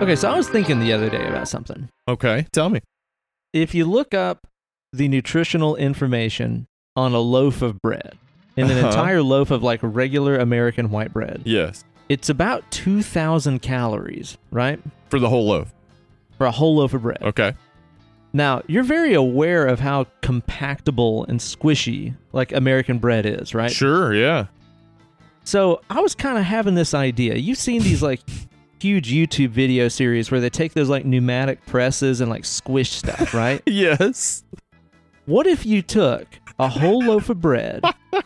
Okay, so I was thinking the other day about something. Okay, tell me. If you look up the nutritional information on a loaf of bread, in an Uh-huh. entire loaf of like regular American white bread, Yes, it's about 2,000 calories, right? for the whole loaf. For a whole loaf of bread. Okay. Now, you're very aware of how compactable and squishy like American bread is, right? Sure. Yeah. So I was kind of having this idea. You've seen these like huge YouTube video series where they take those like pneumatic presses and like squish stuff, right? Yes. what if you took a whole loaf of bread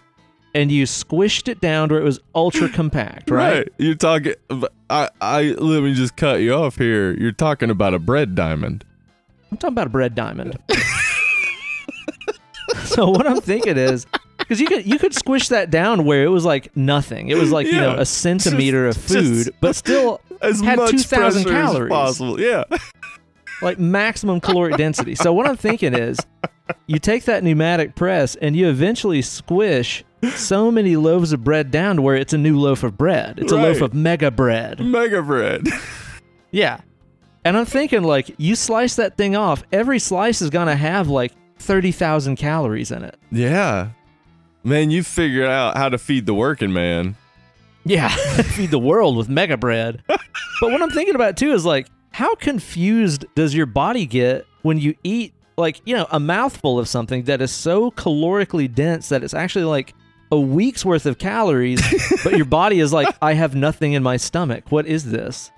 and you squished it down to where it was ultra compact, right? You're talking. I. I. Let me just cut you off here. You're talking about a bread diamond. I'm talking about a bread diamond. so what I'm thinking is because you could you could squish that down where it was like nothing. It was like you know a centimeter of food, just- but still As Had much 2,000 pressure calories. as possible. Yeah. like maximum caloric density. So what I'm thinking is you take that pneumatic press and you eventually squish so many loaves of bread down to where it's a new loaf of bread. It's a loaf of mega bread. Mega bread. Yeah. And I'm thinking like you slice that thing off, every slice is going to have like 30,000 calories in it. yeah. Man, you figured out how to feed the working man. Yeah, feed the world with mega bread. but what I'm thinking about too is like, how confused does your body get when you eat like you know a mouthful of something that is so calorically dense that it's actually like a week's worth of calories, but your body is like, I have nothing in my stomach. What is this?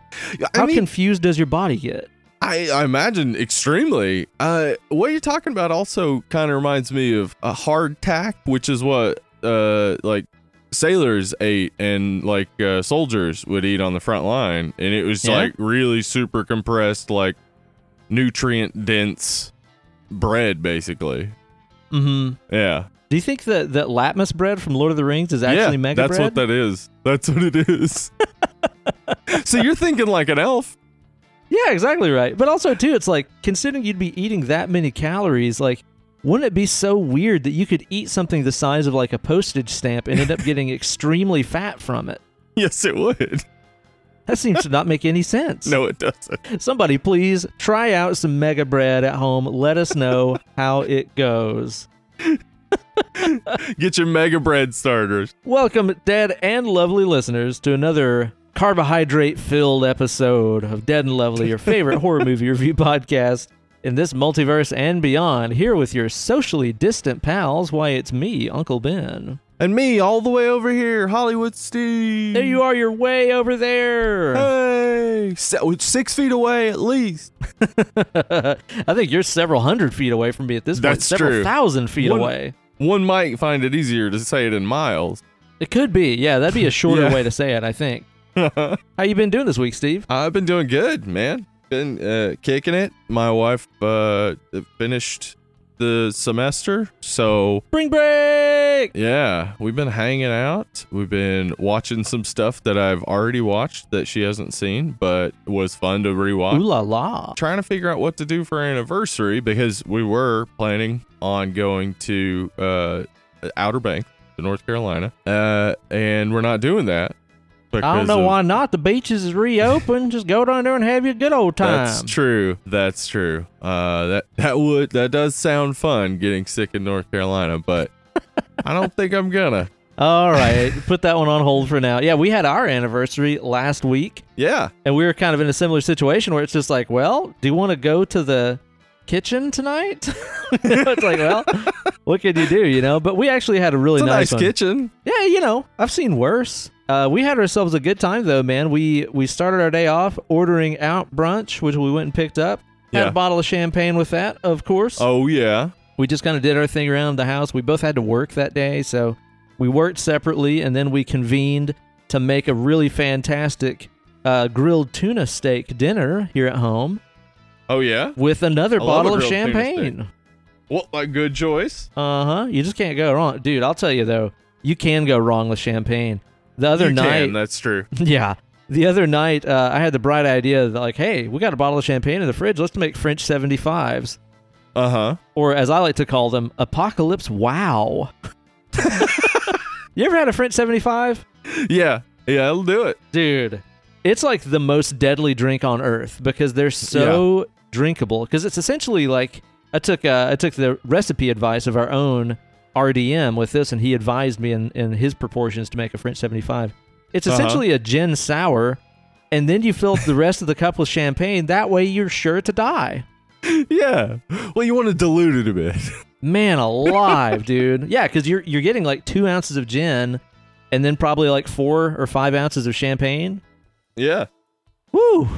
How I mean, confused does your body get? I, I imagine extremely. Uh, what you're talking about also kind of reminds me of a hardtack, which is what uh like sailors ate and like uh, soldiers would eat on the front line, and it was Yeah? like really super compressed, like nutrient dense bread, basically. Mm-hmm. Yeah, Do you think that that Lembas bread from Lord of the Rings is actually yeah, mega that's bread? what that is. That's what it is. so you're thinking like an elf. Yeah, exactly right. But also too, it's like considering you'd be eating that many calories, like wouldn't it be so weird that you could eat something the size of like a postage stamp and end up getting extremely fat from it? Yes, it would. That seems to not make any sense. No, it doesn't. Somebody please try out some mega bread at home. Let us know how it goes. Get your mega bread starters. Welcome, dead and lovely listeners, to another carbohydrate filled episode of Dead and Lovely, your favorite horror movie review podcast in this multiverse and beyond. Here with your socially distant pals. Why, it's me, Uncle Ben. And me, all the way over here, Hollywood Steve. There you are, you're way over there. Hey, se- oh, six feet away at least. I think you're several hundred feet away from me at this point, That's several true. thousand feet One- away. One might find it easier to say it in miles. It could be, yeah. That'd be a shorter Yeah. way to say it, I think. How you been doing this week, Steve? I've been doing good, man. Been uh, kicking it. My wife uh, finished the semester, so Spring break. yeah, we've been hanging out. We've been watching some stuff that I've already watched that she hasn't seen, but was fun to rewatch. Ooh la la. trying to figure out what to do for our anniversary because we were planning on going to uh, Outer Banks, to North Carolina, uh, and we're not doing that. I don't know of- why not. The beaches is reopened. Just go down there and have your good old time. That's true. That's true. Uh, that that would that does sound fun getting sick in North Carolina, but I don't think I'm gonna. All right, put that one on hold for now. Yeah, we had our anniversary last week, Yeah, and we were kind of in a similar situation where it's just like, well, do you want to go to the kitchen tonight? It's like, well, what can you do? You know, but we actually had a really a nice, nice kitchen. Yeah, you know, I've seen worse. Uh, we had ourselves a good time though, man. We we started our day off ordering out brunch, which we went and picked up. Had Yeah. a bottle of champagne with that, of course. Oh yeah, we just kind of did our thing around the house. We both had to work that day, so we worked separately, and then we convened to make a really fantastic uh, grilled tuna steak dinner here at home oh yeah. with another I bottle of champagne. What a good choice. Uh huh. You just can't go wrong, dude. I'll tell you though, you can go wrong with champagne. The other you night, can. That's true. yeah. The other night, uh, I had the bright idea that, like, hey, we got a bottle of champagne in the fridge. Let's make French 75s. Uh huh. Or as I like to call them, Apocalypse Wow. you ever had a French 75? Yeah, yeah. It'll do it. Dude, it's like the most deadly drink on earth because they're so drinkable. Because it's essentially like I took uh, I took the recipe advice of our own RDM with this, and he advised me in, in his proportions to make a French 75. It's Uh-huh. essentially a gin sour, and then you fill the rest of the cup with champagne. That way, you're sure to die. yeah. Well, you want to dilute it a bit. Man alive, dude. Yeah, because you're you're getting like two ounces of gin, and then probably like four or five ounces of champagne. yeah. Woo!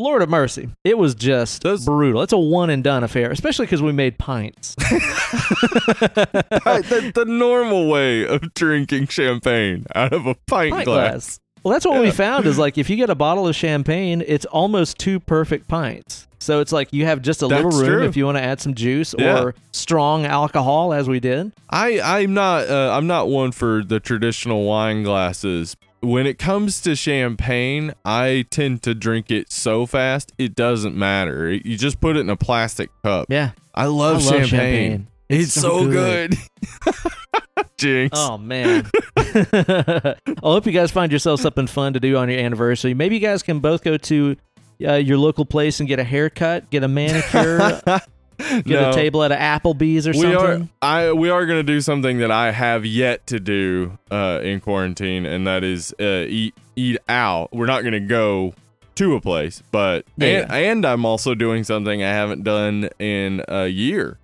Lord of mercy. It was just Those- brutal. It's a one and done affair, especially because we made pints. the, the normal way of drinking champagne out of a pint, Pint glass. glass. Well, that's what we found is like if you get a bottle of champagne, it's almost two perfect pints. So it's like you have just a little room true. if you want to add some juice Yeah. or strong alcohol, as we did. I I'm not uh, I'm not one for the traditional wine glasses. When it comes to champagne, I tend to drink it so fast it doesn't matter. You just put it in a plastic cup. Yeah, I love, I love champagne. champagne. It's, so, good. Jinx. Oh man! I hope you guys find yourself something fun to do on your anniversary. Maybe you guys can both go to uh, your local place and get a haircut, get a manicure, get No. a table at an Applebee's or we something. are I we are gonna do something that I have yet to do uh, in quarantine, and that is uh, eat eat out. We're not gonna go to a place, but Yeah. and, and I'm also doing something I haven't done in a year,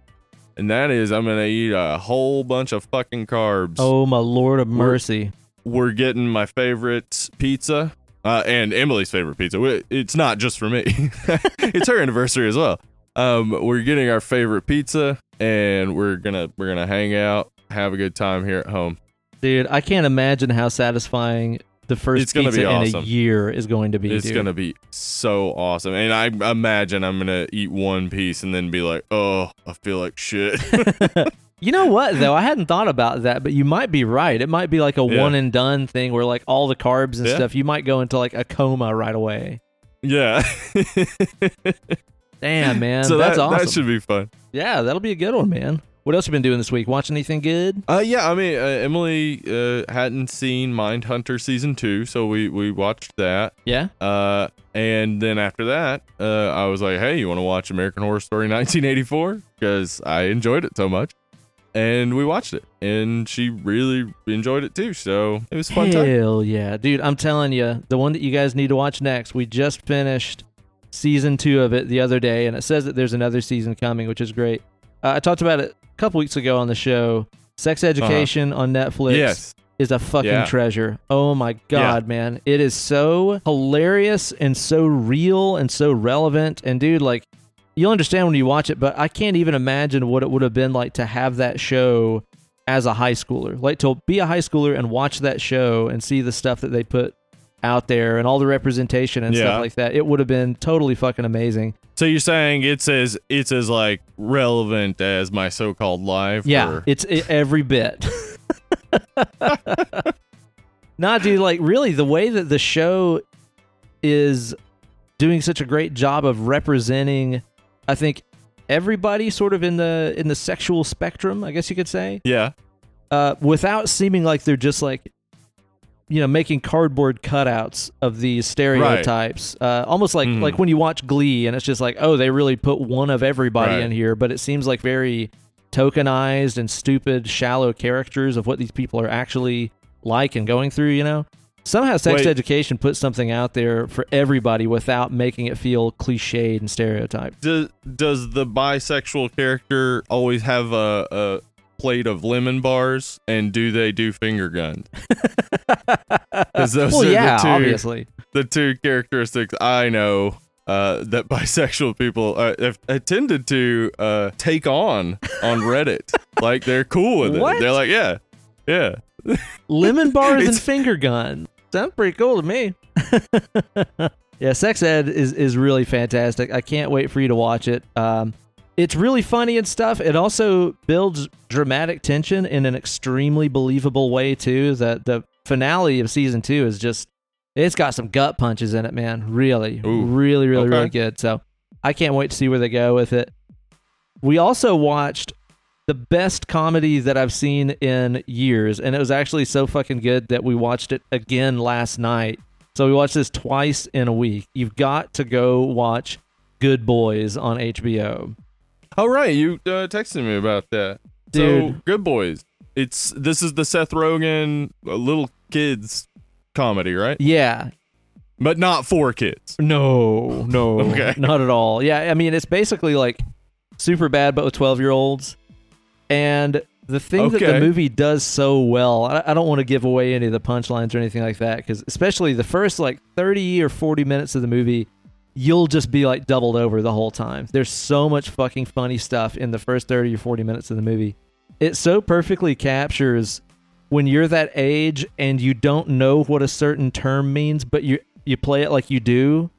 and that is I'm gonna eat a whole bunch of fucking carbs. Oh my lord of We're- mercy! We're getting my favorite pizza. Uh, and Emily's favorite pizza. It's not just for me; it's her anniversary as well. Um, we're getting our favorite pizza, and we're gonna we're gonna hang out, have a good time here at home. Dude, I can't imagine how satisfying the first It's gonna pizza be in a year is going to be. It's dude. gonna be so awesome, and I imagine I'm gonna eat one piece and then be like, "Oh, I feel like shit." You know what though? I hadn't thought about that, but you might be right. It might be like a Yeah. one and done thing where like all the carbs and Yeah. stuff, you might go into like a coma right away. yeah. Damn, man. so That's that awesome. that should be fun. yeah, that'll be a good one, man. What else you been doing this week? Watch anything good? Uh, yeah, I mean, uh, Emily uh, hadn't seen Mindhunter season two, so we we watched that. Yeah. Uh, and then after that, uh, I was like, "Hey, you want to watch American Horror Story 1984?" Because I enjoyed it so much, and we watched it, and she really enjoyed it too. So it was fun time. Hell yeah, dude! I'm telling you, the one that you guys need to watch next. We just finished season two of it the other day, and it says that there's another season coming, which is great. Uh, I talked about it couple weeks ago on the show. Sex Education on Netflix. Uh-huh. Yes, is a fucking Yeah. treasure. Oh my god, man. It is so hilarious and so real and so relevant. And dude, like you'll understand when you watch it, but I can't even imagine what it would have been like to have that show as a high schooler. Like to be a high schooler and watch that show and see the stuff that they put out there and all the representation and Yeah. stuff like that. It would have been totally fucking amazing. So you're saying it's as it's as like relevant as my so-called life? Yeah, or- it's it, every bit. nah, dude, like really, the way that the show is doing such a great job of representing, I think everybody sort of in the in the sexual spectrum, I guess you could say, yeah, uh, without seeming like they're just like. You know, making cardboard cutouts of these stereotypes, uh, almost like Mhm. like when you watch Glee, and it's just like, oh, they really put one of everybody Right. in here, but it seems like very tokenized and stupid, shallow characters of what these people are actually like and going through, you know? Somehow sex Wait. education puts something out there for everybody without making it feel cliched and stereotyped. does does the bisexual character always have a, a plate of lemon bars and do they do finger guns 'Cause those well, are the two- obviously. the two characteristics i know uh, that bisexual people uh, have, have tended to uh, take on on reddit like they're cool with What? it they're like yeah yeah Lemon bars and finger gun. Sounds pretty cool to me. yeah, sex ed is is really fantastic. I can't wait for you to watch it. Um, it's really funny and stuff. It also builds dramatic tension in an extremely believable way too. That the finale of season two is just it's got some gut punches in it, man. Really, Ooh, really, really, okay. really good. So I can't wait to see where they go with it. We also watched the best comedy that I've seen in years, and it was actually so fucking good that we watched it again last night. So we watched this twice in a week. You've got to go watch Good Boys on HBO. Oh right, you uh, texted me about that. So Dude. Good Boys. It's this is the Seth Rogen uh, little kids comedy, right? Yeah. But not for kids. No, no, Okay. not at all. Yeah, I mean it's basically like super bad, but with twelve year olds. And the thing that the movie does so well, I, I don't want to give away any of the punchlines or anything like that, because especially the first like thirty or forty minutes of the movie, you'll just be like doubled over the whole time. There's so much fucking funny stuff in the first thirty or forty minutes of the movie. It so perfectly captures when you're that age and you don't know what a certain term means, but you you play it like you do.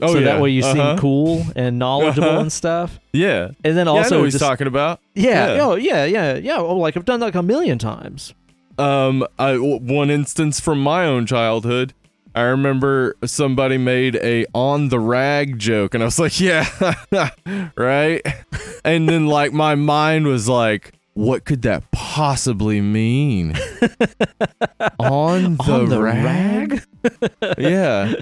Oh so yeah. that way you Uh-huh. seem cool and knowledgeable Uh-huh. and stuff. Yeah. And then yeah, also what he's talking about. yeah, Yeah. oh yeah, yeah, yeah. Oh, like I've done like a million times. Um, I, one instance from my own childhood. I remember somebody made a on the rag joke, and I was like, "Yeah, right." And then like my mind was like, "What could that possibly mean?" on the, On the rag? yeah.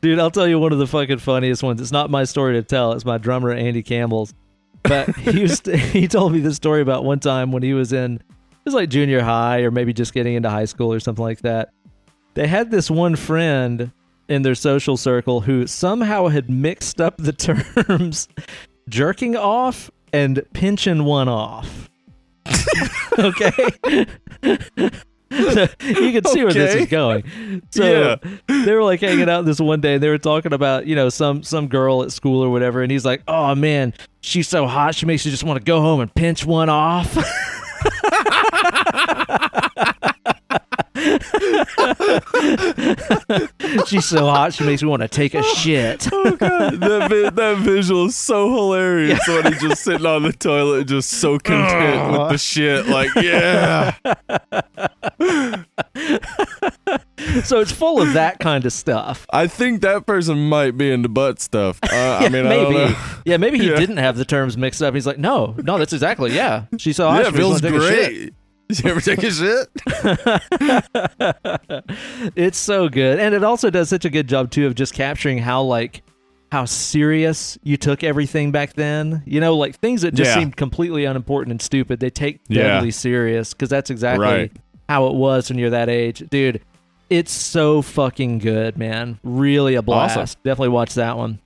Dude, I'll tell you one of the fucking funniest ones. It's not my story to tell. It's my drummer Andy Campbell's. But he to, he told me this story about one time when he was in it was like junior high or maybe just getting into high school or something like that. They had this one friend in their social circle who somehow had mixed up the terms jerking off and pinching one off. okay. So you can see where this is going. So Yeah. they were like hanging out this one day and they were talking about, you know, some some girl at school or whatever, and he's like, Oh man, she's so hot, she makes you just want to go home and pinch one off. she's so hot, she makes me want to take a shit. Oh god, that vi- that visual is so hilarious when he's just sitting on the toilet, just so content with the shit. Like, yeah, So it's full of that kind of stuff. I think that person might be into butt stuff. Uh, I mean, I don't maybe. know. Yeah, maybe he Yeah. didn't have the terms mixed up. He's like, no, no, that's exactly yeah. She's so hot. Yeah, she makes me feels wanna take a shit. great. You ever take a shit? it's so good and it also does such a good job too of just capturing how like how serious you took everything back then you know like things that just Yeah. seemed completely unimportant and stupid they take Yeah. deadly serious because that's exactly Right. how it was when you're that age dude it's so fucking good man really a blast Awesome. definitely watch that one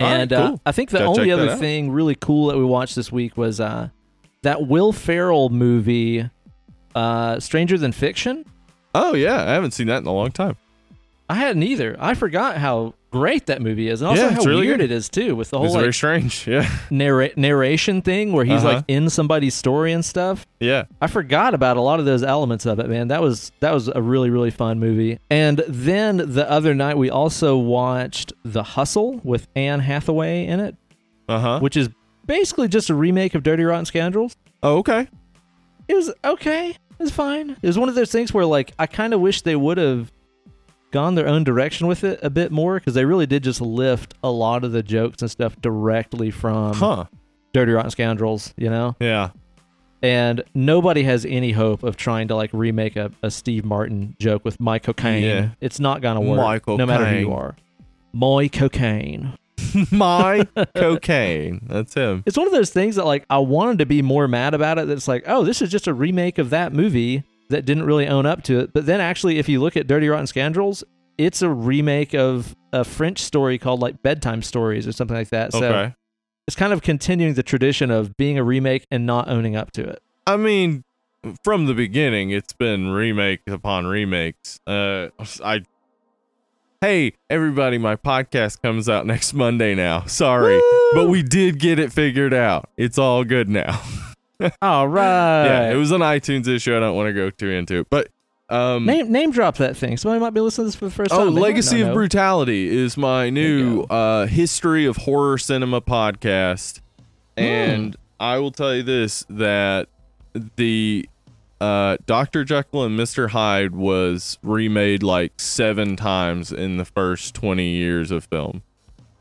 All right, and uh, cool. i think the Gotta only other thing really cool that we watched this week was uh that will ferrell movie uh stranger than fiction Oh yeah, I haven't seen that in a long time. I hadn't either. I forgot how great that movie is, and also Yeah, how really weird good. it is too, with the whole It's very like strange. Yeah, narra- narration thing where he's Uh-huh. like in somebody's story and stuff. yeah. I forgot about a lot of those elements of it, man. That was that was a really really fun movie. And then the other night we also watched The Hustle with Anne Hathaway in it, Uh huh. which is basically just a remake of Dirty Rotten Scoundrels. Oh, okay. It was okay. It was fine. It was one of those things where like I kind of wish they would have gone their own direction with it a bit more because they really did just lift a lot of the jokes and stuff directly from Huh. Dirty Rotten Scoundrels, you know? Yeah. And nobody has any hope of trying to like remake a, a Steve Martin joke with my cocaine. Yeah. It's not gonna work. My no matter who you are. My cocaine. My cocaine. That's him. It's one of those things that like I wanted to be more mad about it. That's like, oh, this is just a remake of that movie that didn't really own up to it. But then actually, if you look at Dirty Rotten Scoundrels, it's a remake of a French story called like Bedtime Stories or something like that. So Okay. it's kind of continuing the tradition of being a remake and not owning up to it. I mean, from the beginning, it's been remake upon remakes. Uh, I. Hey, everybody! My podcast comes out next Monday now. Sorry, but we did get it figured out. It's all good now. All right. yeah, it was an iTunes issue. I don't want to go too into it, but um, name name drop that thing. Somebody might be listening to this for the first Oh, time. Might Legacy of know. Brutality is my new uh, history of horror cinema podcast. Hmm. And I will tell you this that the uh, Dr. Jekyll and Mr. Hyde was remade like seven times in the first 20 years of film.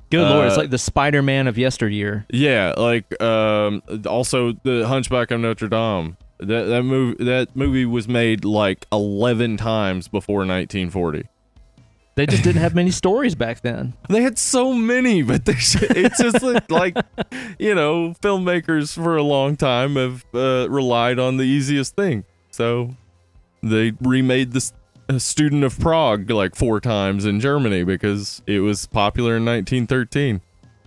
Good lord, it's uh, like the Spider Man of yesteryear. Yeah, like um, also the Hunchback of Notre Dame. That that movie that movie was made like 11 times before 1940. They just didn't have many stories back then. They had so many, but they sh- it's just like, like, you know, filmmakers for a long time have uh, relied on the easiest thing. So they remade this uh, Student of Prague like four times in Germany because it was popular in 1913.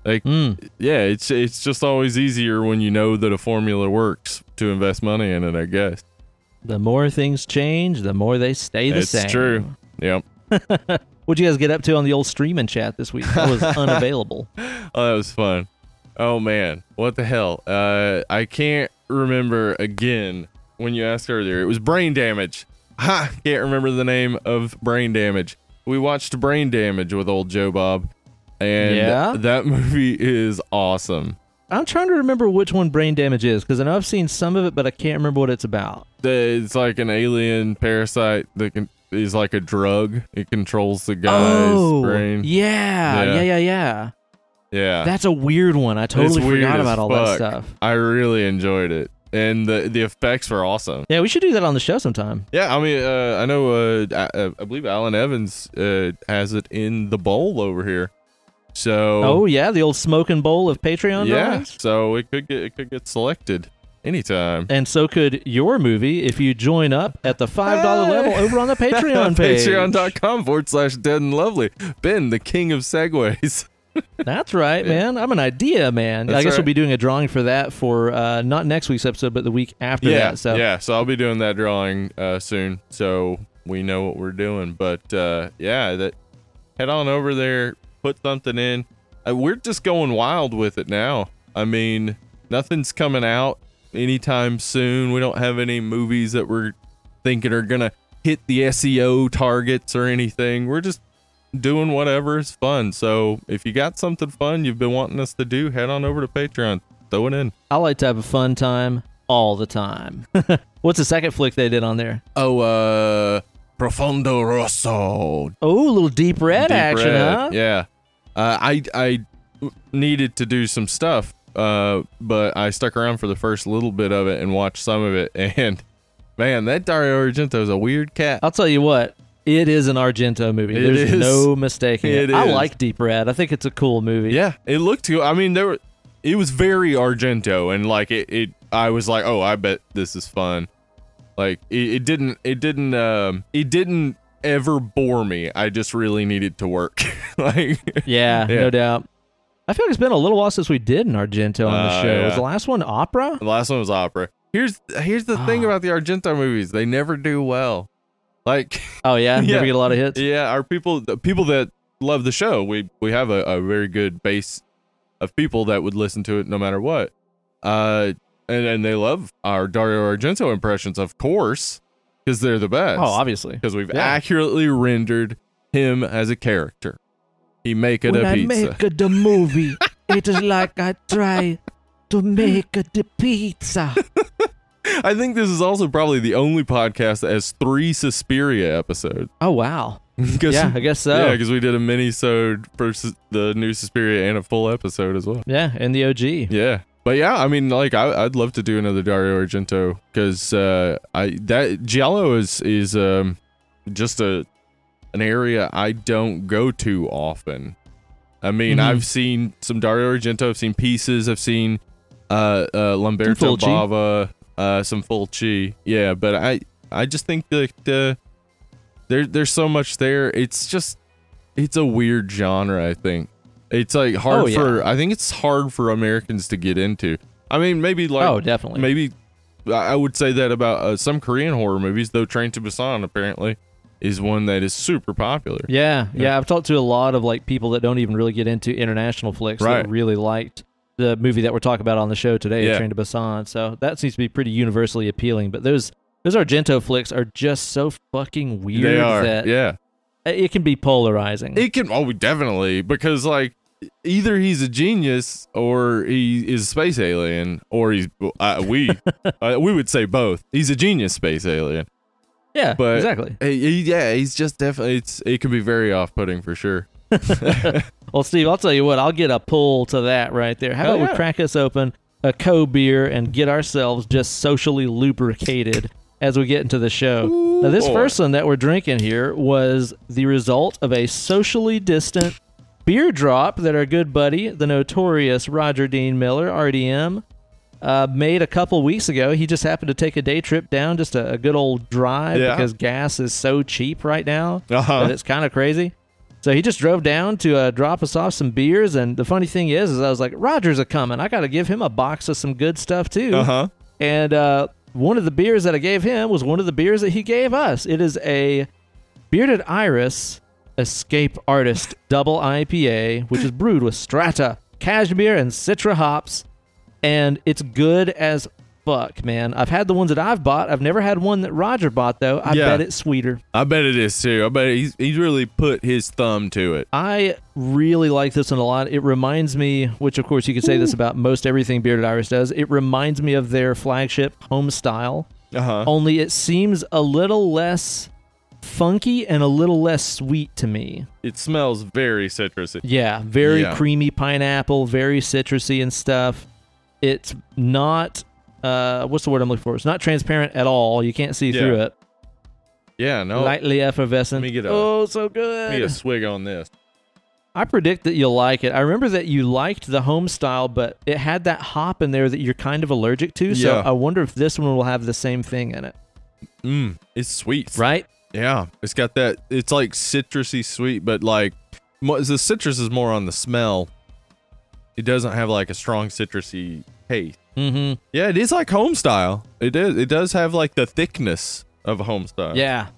Like, Mm. yeah, it's it's just always easier when you know that a formula works to invest money in it. I guess The more things change, the more they stay the it's same. true. Yep. What'd you guys get up to on the old streaming chat this week? I was unavailable. Oh, that was fun. Oh man, what the hell? Uh, I can't remember again. When you asked earlier, it was brain damage. Ha! Can't remember the name of brain damage. We watched Brain Damage with old Joe Bob, and Yeah? that movie is awesome. I'm trying to remember which one brain damage is because I know I've seen some of it, but I can't remember what it's about. It's like an alien parasite that can, is like a drug. It controls the guy's oh, brain. yeah, Yeah. yeah, yeah, yeah. Yeah, That's a weird one. I totally forgot about all that stuff. I really enjoyed it, and the the effects were awesome. Yeah, we should do that on the show sometime. Yeah, I mean, uh, I know. Uh, I, uh, I believe Alan Evans uh, has it in the bowl over here. So, Oh yeah, the old smoking bowl of Patreon yeah, drawings. so it could get it could get selected anytime. And so could your movie if you join up at the five dollar Hey! level over on the Patreon page. Patreon.com forward slash dead and lovely. Ben, the king of segues. That's right, man. I'm an idea man. I guess right. we'll be doing a drawing for that for uh, not next week's episode, but the week after yeah, that. So yeah. So I'll be doing that drawing uh, soon, so we know what we're doing. But uh, yeah, that head on over there, put something in. Uh, we're just going wild with it now. I mean, nothing's coming out anytime soon. We don't have any movies that we're thinking are gonna hit the SEO targets or anything. We're just doing whatever is fun. So if you got something fun you've been wanting us to do, head on over to Patreon. Throw it in. I like to have a fun time all the time. What's the second flick they did on there? Oh, uh, Profondo Rosso. Oh, a little deep red Deep action, Red. huh? Yeah. Uh, I I needed to do some stuff, uh, but I stuck around for the first little bit of it and watched some of it. And man, that Dario Argento is a weird cat. I'll tell you what, it is an Argento movie. It There's is. no mistaking it. It I like Deep Red. I think it's a cool movie. Yeah, it looked cool. I mean, there were. It was very Argento, and like it, it. I was like, oh, I bet this is fun. Like it, it didn't. It didn't. Um. It didn't ever bore me. I just really needed to work. like Yeah, Yeah. no doubt. I feel like it's been a little while since we did an Argento on the Uh, show. yeah. Was the last one opera? The last one was opera. Here's here's the thing Ah. about the Argento movies. They never do well. Like Oh yeah, Yeah. never get a lot of hits. yeah, our people the people that love the show, we we have a, a very good base of people that would listen to it no matter what. Uh and, and they love our Dario Argento impressions, of course, because they're the best. Oh, obviously. Because we've Yeah. accurately rendered him as a character. He make it when a I pizza. make a, the movie, it is like I try to make a, the pizza. I think this is also probably the only podcast that has three Suspiria episodes. Oh wow. Yeah, I guess so. Yeah, because we did a mini-sode for the new Suspiria and a full episode as well. Yeah, and the OG. Yeah, but yeah, I mean, like, I, I'd love to do another Dario Argento because uh, I that Giallo is is um just a an area I don't go to often. I mean, Mhm. I've seen some Dario Argento, I've seen pieces, I've seen uh, uh Lamberto Bava, uh, some chi, yeah, but I I just think that uh, there there's so much there. It's just it's a weird genre. I think it's like hard Oh, yeah. for I think it's hard for Americans to get into. I mean, maybe like oh, definitely. maybe I I would say that about uh, some Korean horror movies. Though Train to Busan apparently is one that is super popular. Yeah, yeah, Yeah. I've talked to a lot of like people that don't even really get into international flicks Right. that really liked the movie that we're talking about on the show today, Yeah. Train to Busan. So that seems to be pretty universally appealing. But those those Argento flicks are just so fucking weird They are, that yeah. it can be polarizing. It can, oh, definitely, because like either he's a genius or he is a space alien, or he's uh, we uh, we would say both. He's a genius space alien. yeah, but- exactly. Hey, he- yeah, he's just definitely. It's it can be very off-putting for sure. Well, Steve, I'll tell you what, I'll get a pull to that right there. How Hell about we crack us open a co beer and get ourselves just socially lubricated as we get into the show. now, this boy. first one that we're drinking here was the result of a socially distant beer drop that our good buddy, the notorious Roger Dean Miller, RDM, uh, made a couple weeks ago. He just happened to take a day trip down, just a, a good old drive Yeah. because gas is so cheap right now Uh-huh. that it's kind of crazy. So he just drove down to uh, drop us off some beers, and the funny thing is, is I was like, Roger's a coming. I got to give him a box of some good stuff too. Uh huh. And uh, one of the beers that I gave him was one of the beers that he gave us. It is a Bearded Iris Escape Artist Double IPA, which is brewed with Strata, Cashmere, and Citra hops. And it's good as fuck, man. I've had the ones that I've bought. I've never had one that Roger bought, though. I Yeah. bet it's sweeter. I bet it is too. I bet he's he's really put his thumb to it. I really like this one a lot. It reminds me, which of course you could say this about most everything Bearded Iris does, it reminds me of their flagship home style. Uh huh. only it seems a little less funky and a little less sweet to me. It smells very citrusy. Yeah, very Yeah. creamy pineapple, very citrusy and stuff. It's not uh what's the word I'm looking for? It's not transparent at all. You can't see Yeah. through it. Yeah. No. Lightly effervescent. Let me get a- oh, so good. Let me get a swig on this. I predict that you'll like it. I remember that you liked the home style, but it had that hop in there that you're kind of allergic to. So Yeah. I wonder if this one will have the same thing in it. Mmm. It's sweet. Right? Yeah. It's got that. It's like citrusy sweet, but like the citrus is more on the smell. It doesn't have like a strong citrusy taste. Mm-hmm. Yeah, it is like home style. It is. It does have like the thickness of a home style. Yeah,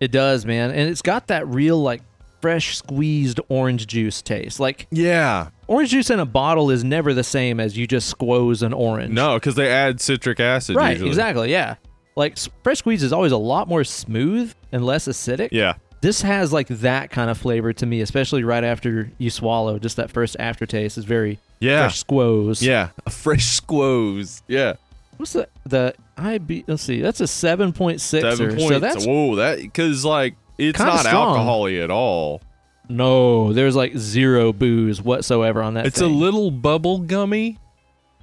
it does, man. And it's got that real, like, fresh squeezed orange juice taste. Like, Yeah. orange juice in a bottle is never the same as you just squoze an orange. No, because they add citric acid. Right, usually. exactly, yeah. Like, fresh squeeze is always a lot more smooth and less acidic. Yeah. This has, like, that kind of flavor to me, especially right after you swallow. Just that first aftertaste is very Yeah. fresh squoze. Yeah. A fresh squoze. Yeah. What's the, the ABV? Let's see, that's a 7.6. Seven So that's Whoa, that because like it's not strong. alcohol-y at all. No, there's like zero booze whatsoever on that. It's thing. a little bubble gummy.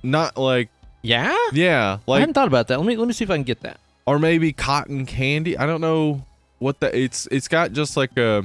Not like yeah. yeah, I like hadn't thought about that. Let me let me see if I can get that. or maybe cotton candy. I don't know what the it's it's got just like a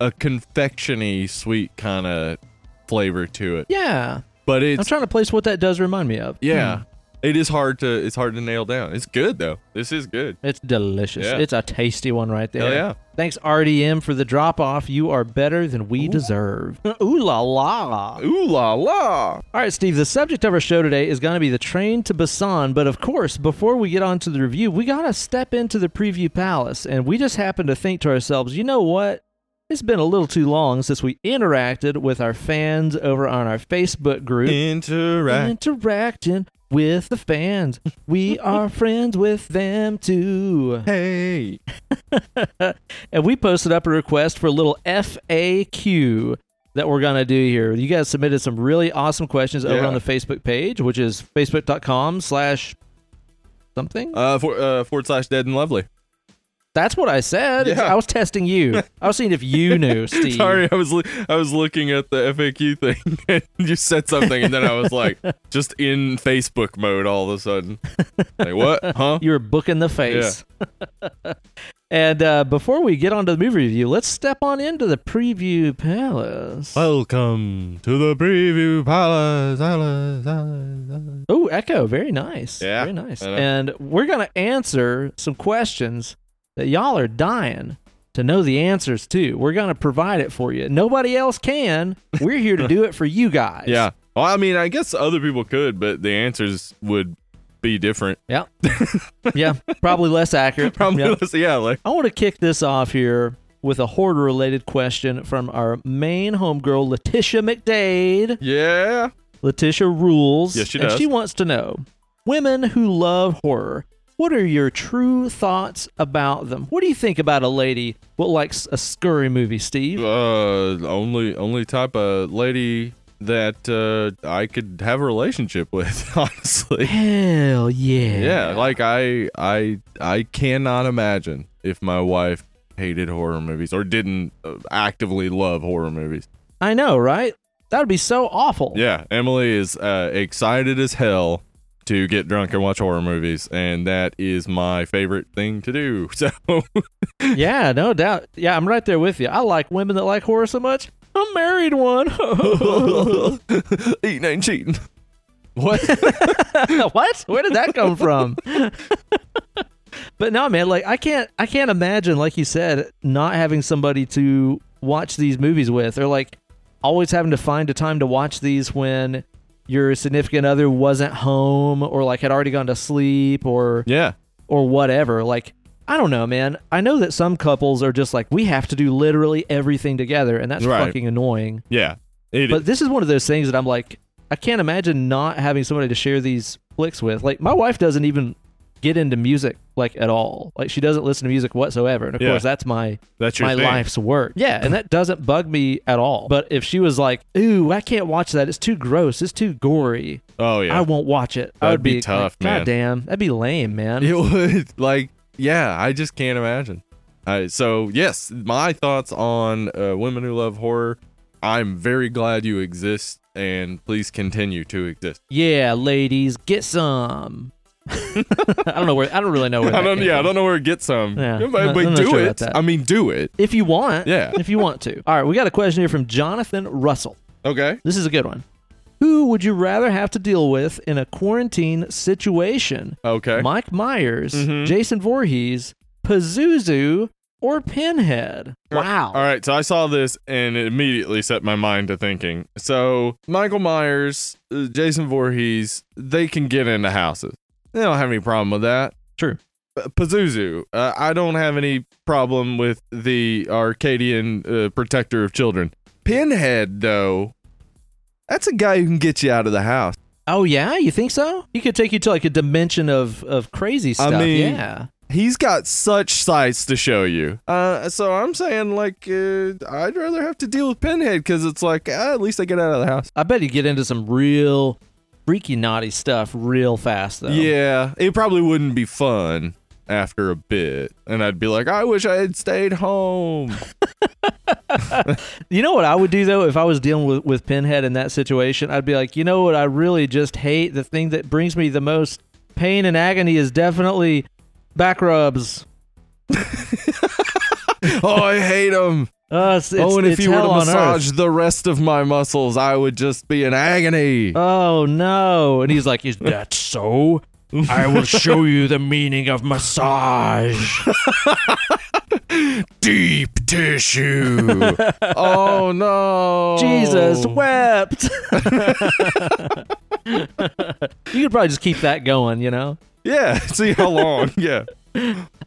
a confectiony sweet kind of flavor to it. Yeah, But I'm trying to place what that does remind me of. yeah. Hmm. It is hard to it's hard to nail down. It's good though. This is good. it's delicious. Yeah. It's a tasty one right there. Hell yeah. Thanks RDM for the drop off. You are better than we deserve. Ooh la la. Ooh la la. All right, Steve, the subject of our show today is going to be the train to Busan. But of course, before we get on to the review, we got to step into the preview palace. And we just happened to think to ourselves, you know what? It's been a little too long since we interacted with our fans over on our Facebook group. Interact. Interacting with the fans. We are friends with them too. Hey. and we posted up a request for a little FAQ that we're going to do here. You guys submitted some really awesome questions over on the Facebook page, which is facebook.com slash something. Uh, for, uh, forward slash dead and lovely. That's what I said. Yeah. I was testing you. I was seeing if you knew, Steve. Sorry, I was loo- I was looking at the FAQ thing and you said something, and then I was like, just in Facebook mode all of a sudden. Like what? Huh? You were booking the face. and uh, before we get on to the movie review, let's step on into the preview palace. Welcome to the preview palace. palace, palace, palace. Oh, Echo, very nice. Yeah, very nice. And we're gonna answer some questions that y'all are dying to know the answers to. We're gonna provide it for you. Nobody else can. We're here to do it for you guys. Yeah. Well, I mean, I guess other people could, but the answers would be different. Yeah. yeah. Probably less accurate. Probably, Yeah. less- yeah. Like, I want to kick this off here with a hoarder related question from our main homegirl, Letitia McDade. yeah. Letitia rules. Yes, she does. And she wants to know women who love horror. What are your true thoughts about them? What do you think about a lady what likes a scurry movie, Steve? Uh, only only type of lady that uh I could have a relationship with, honestly. Hell yeah. Yeah, like I I I cannot imagine if my wife hated horror movies or didn't uh, actively love horror movies. I know, right? That would be so awful. Yeah, Emily is uh, excited as hell to get drunk and watch horror movies, and that is my favorite thing to do. So yeah, no doubt. Yeah, I'm right there with you. I like women that like horror so much. I'm married one. eating ain't cheating. What? what? Where did that come from? but no, man, like I can't I can't imagine, like you said, not having somebody to watch these movies with, or like always having to find a time to watch these when your significant other wasn't home or like had already gone to sleep or yeah. or whatever. Like I don't know, man. I know that some couples are just like we have to do literally everything together, and that's Right. fucking annoying. Yeah. It But this is one of those things that I'm like, I can't imagine not having somebody to share these flicks with. Like my wife doesn't even get into music like at all. Like she doesn't listen to music whatsoever. And of Yeah. course that's my that's my thing. life's work. Yeah, and that doesn't bug me at all. But if she was like, "Ooh, I can't watch that. It's too gross. It's too gory. Oh yeah. I won't watch it." I That'd would be be, tough, like, man. God damn, that'd be lame, man. It would like yeah, I just can't imagine. Uh, so yes, my thoughts on uh, women who love horror. I'm very glad you exist, and please continue to exist. Yeah, ladies, get some. I don't know where. I don't really know where. I that don't. came Yeah, I don't know where to get some. Yeah, but, I'm not- but do sure it. I mean, do it. If you want, Yeah. If you want to. All right, we got a question here from Jonathan Russell. Okay. This is a good one. Who would you rather have to deal with in a quarantine situation? Okay. Mike Myers, Mhm. Jason Voorhees, Pazuzu, or Pinhead? Wow. All right, so I saw this and it immediately set my mind to thinking. So Michael Myers, uh, Jason Voorhees, they can get into houses. They don't have any problem with that. True. Uh, Pazuzu, uh, I don't have any problem with the Akkadian uh, protector of children. Pinhead, though, that's a guy who can get you out of the house. Oh yeah, you think so? He could take you to like a dimension of of crazy stuff. I mean- yeah. He's got such sights to show you. Uh, so I'm saying, like, uh, I'd rather have to deal with Pinhead because it's like, ah, at least I get out of the house. I bet he'd get into some real freaky naughty stuff real fast though. Yeah, it probably wouldn't be fun after a bit. And I'd be like, I wish I had stayed home. You know what I would do though if I was dealing with, with Pinhead in that situation? I'd be like, you know what I really just hate? The thing that brings me the most pain and agony is definitely back rubs. oh, I hate him. Uh, it's, it's, oh, and if you were to massage earth. the rest of my muscles, I would just be in agony. Oh no! And he's like, "Is that so? I will show you the meaning of massage." Deep tissue. oh no. Jesus wept. you could probably just keep that going, you know. Yeah. See how long. Yeah.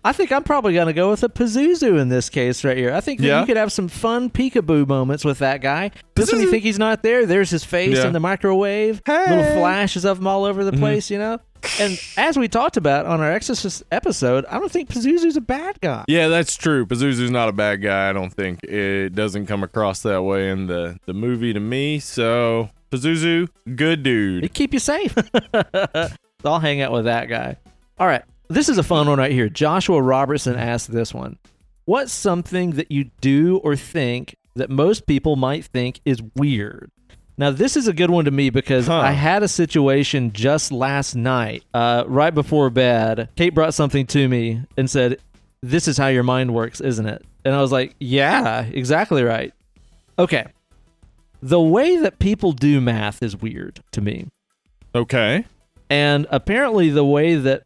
I think I'm probably gonna go with a Pazuzu in this case right here. I think Yeah? you could have some fun peekaboo moments with that guy. Just when you think he's not there, there's his face Yeah. in the microwave, Hey. little flashes of him all over the Mhm. place, you know. And as we talked about on our Exorcist episode, I don't think Pazuzu's a bad guy. Yeah, that's true. Pazuzu's not a bad guy. I don't think it doesn't come across that way in the the movie to me. So Pazuzu, good dude. It'd keep you safe. I'll hang out with that guy. All right. This is a fun one right here. Joshua Robertson asked this one. What's something that you do or think that most people might think is weird? Now, this is a good one to me because Huh. I had a situation just last night, uh, right before bed. Kate brought something to me and said, This is how your mind works, isn't it? And I was like, Yeah, exactly right. Okay. The way that people do math is weird to me. Okay. And apparently, the way that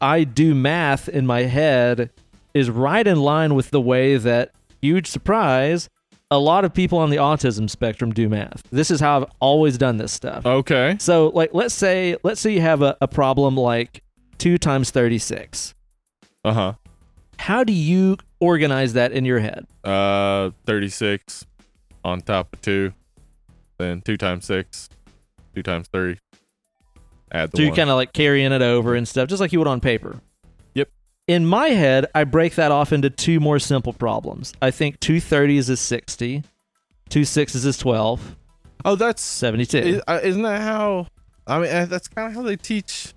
I do math in my head is right in line with the way that, huge surprise, a lot of people on the autism spectrum do math. This is how I've always done this stuff. Okay. So, like, let's say, let's say you have a, a problem like two times 36. Uh huh. How do you organize that in your head? Uh, thirty six on top of two, then two times six, two times thirty. Add the So you're kind of like carrying it over and stuff, just like you would on paper. Yep. In my head, I break that off into two more simple problems. I think two thirties is 60, two sixes is 12, oh, that's 72. is, uh, isn't that how? I mean, uh, that's kind of how they teach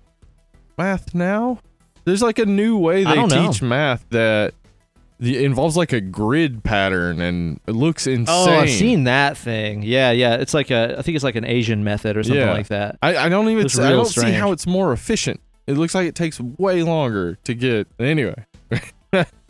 math now. There's like a new way they teach math that the, it involves like a grid pattern and it looks insane. Oh, I've seen that thing. Yeah, yeah. It's like a I think it's like an Asian method or something Yeah. like that. I, I don't even Looks I don't see how it's more efficient. It looks like it takes way longer to get anyway.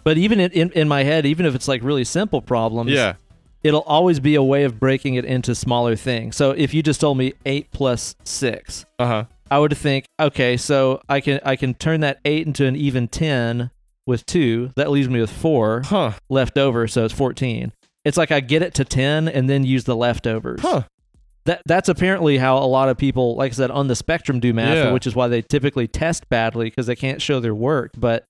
But even in, in, in my head, even if it's like really simple problems, Yeah. it'll always be a way of breaking it into smaller things. So if you just told me eight plus six, Uh huh. I would think, okay, so I can I can turn that eight into an even ten with two. That leaves me with four Huh. left over, so it's fourteen. It's like I get it to ten and then use the leftovers. Huh. That that's apparently how a lot of people, like I said, on the spectrum do math, Yeah. which is why they typically test badly because they can't show their work. But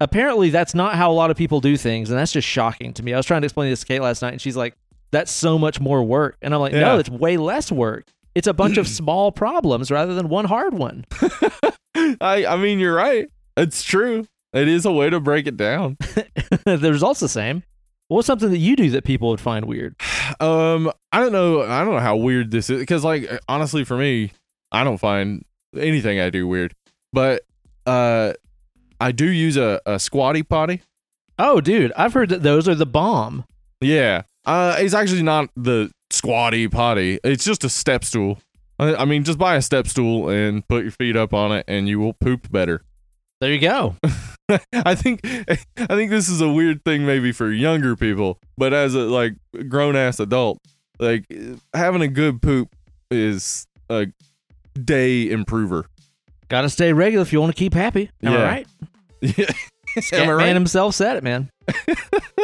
apparently, that's not how a lot of people do things, and that's just shocking to me. I was trying to explain this to Kate last night, and she's like, "That's so much more work," and I'm like, Yeah. "No, it's way less work. It's a bunch of small problems rather than one hard one." I I mean you're right. It's true. It is a way to break it down. the result's the same. What's something that you do that people would find weird? Um, I don't know. I don't know how weird this is because, like, honestly, for me, I don't find anything I do weird. But uh, I do use a, a squatty potty. Oh, dude, I've heard that those are the bomb. Yeah. Uh, it's actually not the squatty potty. It's just a step stool. I, I mean, just buy a step stool and put your feet up on it, and you will poop better. There you go. I think I think this is a weird thing maybe for younger people, but as a like grown ass adult, like having a good poop is a day improver. Got to stay regular if you want to keep happy. Am I right? Yeah. Am I Scatman right? himself said it, man.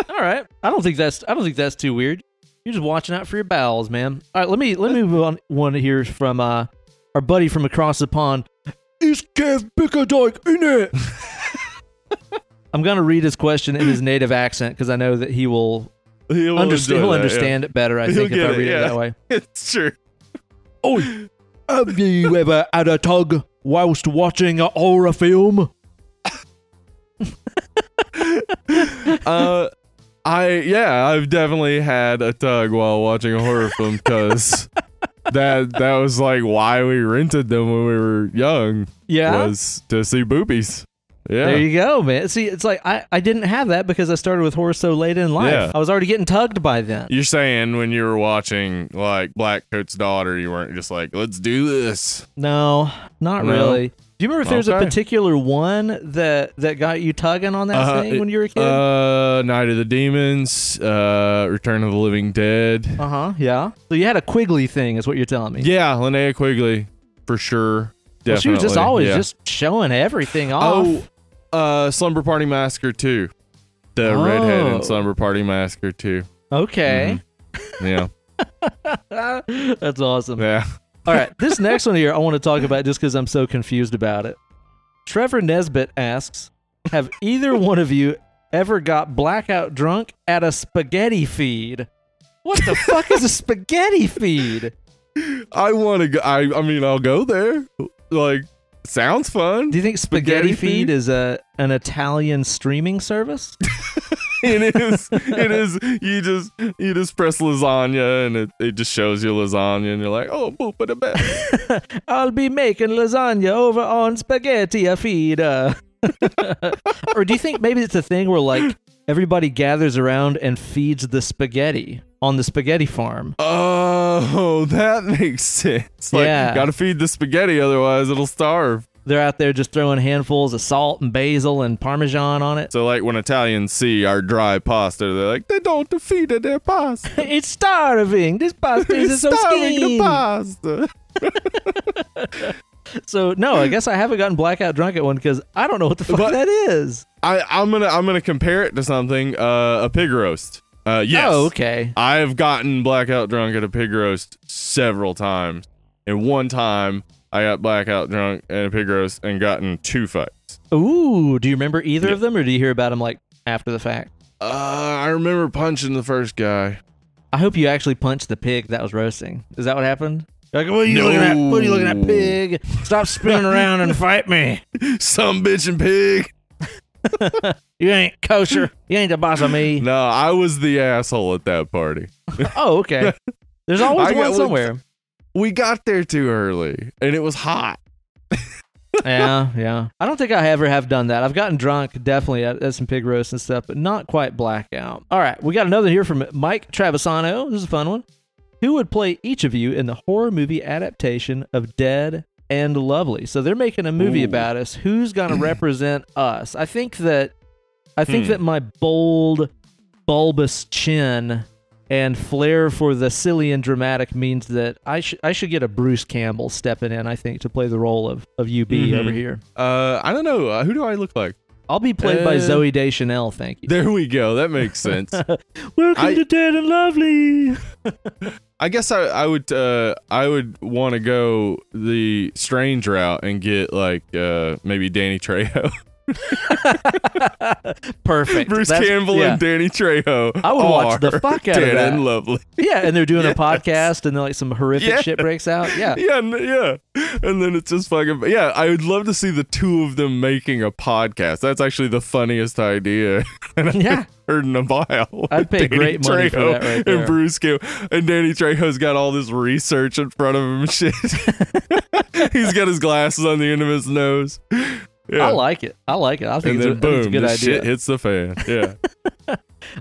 All right. I don't think that's I don't think that's too weird. You're just watching out for your bowels, man. All right, let me let me move on one here from uh our buddy from across the pond. Is Kev Bickerdike in it? I'm gonna read his question in his native accent because I know that he will He'll understand. He'll that, yeah. it better. I He'll think if I read it yeah. that way. It's true. Oh, have you ever had a tug whilst watching a horror film? Uh, I yeah, I've definitely had a tug while watching a horror film because that that was like why we rented them when we were young Yeah. was to see boobies. Yeah. There you go, man. See, it's like I, I didn't have that because I started with horror so late in life. Yeah. I was already getting tugged by then. You're saying when you were watching like Blackcoat's daughter, you weren't just like, let's do this. No, not No? really. Do you remember if there's a particular one that that got you tugging on that Uh, thing when you were a kid? Uh, Night of the Demons, uh, Return of the Living Dead. Uh huh. Yeah. So you had a Quigley thing, is what you're telling me. Yeah, Linnea Quigley, for sure. Well, she was just always yeah. just showing everything off. Oh, uh, Slumber Party Massacre 2. The redhead Oh. in Slumber Party Massacre 2. okay. Yeah. That's awesome. yeah. All right, this next one here I want to talk about just because I'm so confused about it. Trevor Nesbitt asks, "Have either one of you ever got blackout drunk at a spaghetti feed?" What the fuck is a spaghetti feed? I want to go. I, I mean, I'll go there. Like, sounds fun. Do you think spaghetti, Spaghetti feed feed? is a an Italian streaming service? it is. It is. You just you just press lasagna and it, it just shows you lasagna and you're like, oh, boop it a bit. I'll be making lasagna over on spaghetti feed. or do you think maybe it's a thing where like everybody gathers around and feeds the spaghetti on the spaghetti farm? Oh, that makes sense. Like, Yeah. Got to feed the spaghetti, otherwise it'll starve. They're out there just throwing handfuls of salt and basil and parmesan on it. So, like when Italians see our dry pasta, they're like, they don't defeat their pasta. it's starving. This pasta is so starving the pasta. So no, I guess I haven't gotten blackout drunk at one because I don't know what the fuck But- that is. I, I'm gonna I'm gonna compare it to something. Uh, a pig roast. Uh, yes. Oh, okay. I have gotten blackout drunk at a pig roast several times, and one time I got blackout drunk at a pig roast and gotten two fights. Ooh, do you remember either Yeah. of them, or do you hear about them like after the fact? Uh, I remember punching the first guy. I hope you actually punched the pig that was roasting. Is that what happened? You're Like, what are you looking at? No. What are you looking at, pig? Stop spinning around and fight me. Some bitch and pig. You ain't kosher. You ain't the boss of me. No, I was the asshole at that party. Oh, okay. There's always I one got- somewhere. We got there too early, and it was hot. yeah, yeah. I don't think I ever have done that. I've gotten drunk, definitely at, at some pig roasts and stuff, but not quite blackout. All right, we got another here from Mike Travisano. This is a fun one. Who would play each of you in the horror movie adaptation of Dead and Lovely? So they're making a movie Ooh. about us. Who's going to represent us? I think that I think Hmm. that my bold, bulbous chin and flair for the silly and dramatic means that I should I should get a Bruce Campbell stepping in. I think to play the role of of UB Mhm. over here. Uh, I don't know. Uh, who do I look like? I'll be played by Uh, Zooey Deschanel. Thank you. There we go. That makes sense. Welcome I- to Dead and Lovely. I guess I, I would uh I would want to go the strange route and get like uh maybe Danny Trejo, Perfect. Bruce That's- Campbell yeah. and Danny Trejo. I would watch the fuck out of dead that. and lovely. Yeah, and they're doing Yes. a podcast, and then like some horrific Yeah. shit breaks out. Yeah, Yeah, yeah, and then it's just fucking yeah. I would love to see the two of them making a podcast. That's actually the funniest idea Yeah. heard in a while. I'd pay Danny great money for Trejo that right there. And Bruce Campbell and Danny Trejo's got all this research in front of him shit. He's got his glasses on the end of his nose. Yeah. I like it. I like it. I think, it's, a, think it's boom, a good idea. shit hits the fan. Yeah. All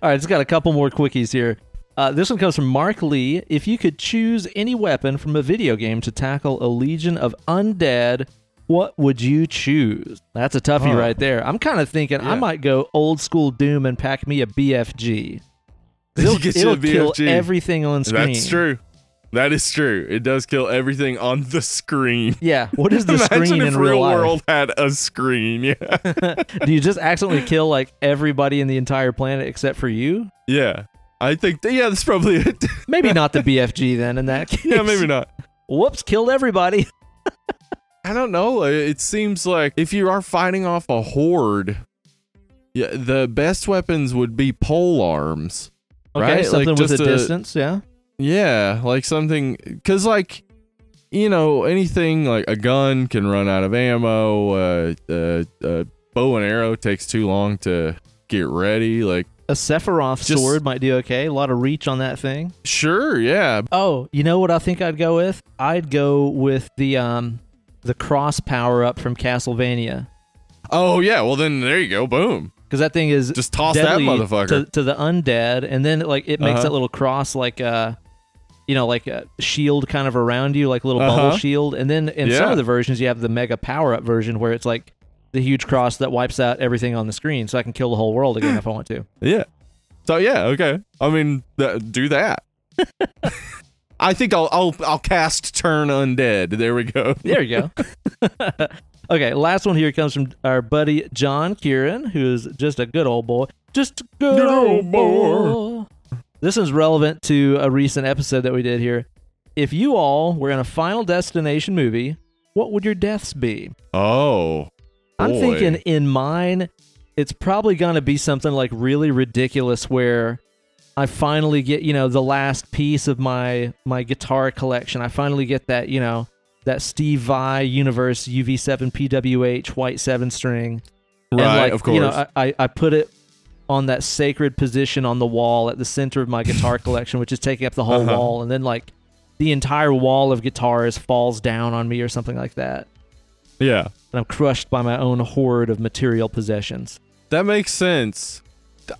right, it's got a couple more quickies here. Uh, this one comes from Mark Lee. If you could choose any weapon from a video game to tackle a legion of undead, what would you choose? That's a toughie Huh. right there. I'm kind of thinking I might go old school Doom and pack me a BFG. It'll, Get it'll a kill everything on screen. That's true. That is true. It does kill everything on the screen. Yeah. What is the Imagine screen if in real real world had a screen. Yeah. Do you just accidentally kill like everybody in the entire planet except for you? yeah. I think that, yeah, that's probably it. Maybe not the BFG then. In that case, yeah, maybe not. Whoops! Killed everybody. I don't know. It seems like if you are fighting off a horde, yeah, the best weapons would be pole arms. Okay, Right? something Like with a a- distance. Yeah. Yeah, like something cuz like you know, anything like a gun can run out of ammo, uh, uh, uh bow and arrow takes too long to get ready. Like A Sephiroth Just- sword might do okay. A lot of reach on that thing. sure, yeah. Oh, you know what I think I'd go with? I'd go with the um the cross power up from Castlevania Oh yeah, well then there you go. Boom. because that thing is Just toss that motherfucker. to, to the undead, and then like it makes Uh-huh. that little cross like uh you know like a shield kind of around you, like a little Uh-huh. bubble shield, and then in some of the versions you have the mega power up version where it's like the huge cross that wipes out everything on the screen, so I can kill the whole world again if I want to. Yeah. So yeah, okay. I mean, th- do that. I think I'll I'll I'll cast turn undead. There we go. There you go. okay, last one here comes from our buddy John Kieran, who is just a good old boy. Just a good, Good old old boy. boy. This is relevant to a recent episode that we did here. If you all were in a Final Destination movie, what would your deaths be? Oh. I'm boy. thinking in mine, it's probably going to be something like really ridiculous where I finally get, you know, the last piece of my my guitar collection. I finally get that, you know, that Steve Vai Universe UV7 PWH white 7 string. Right, and like, of course. You know, I, I put it on that sacred position on the wall at the center of my guitar collection, which is taking up the whole Uh-huh. wall. And then like the entire wall of guitars falls down on me or something like that. yeah. And I'm crushed by my own horde of material possessions. That makes sense.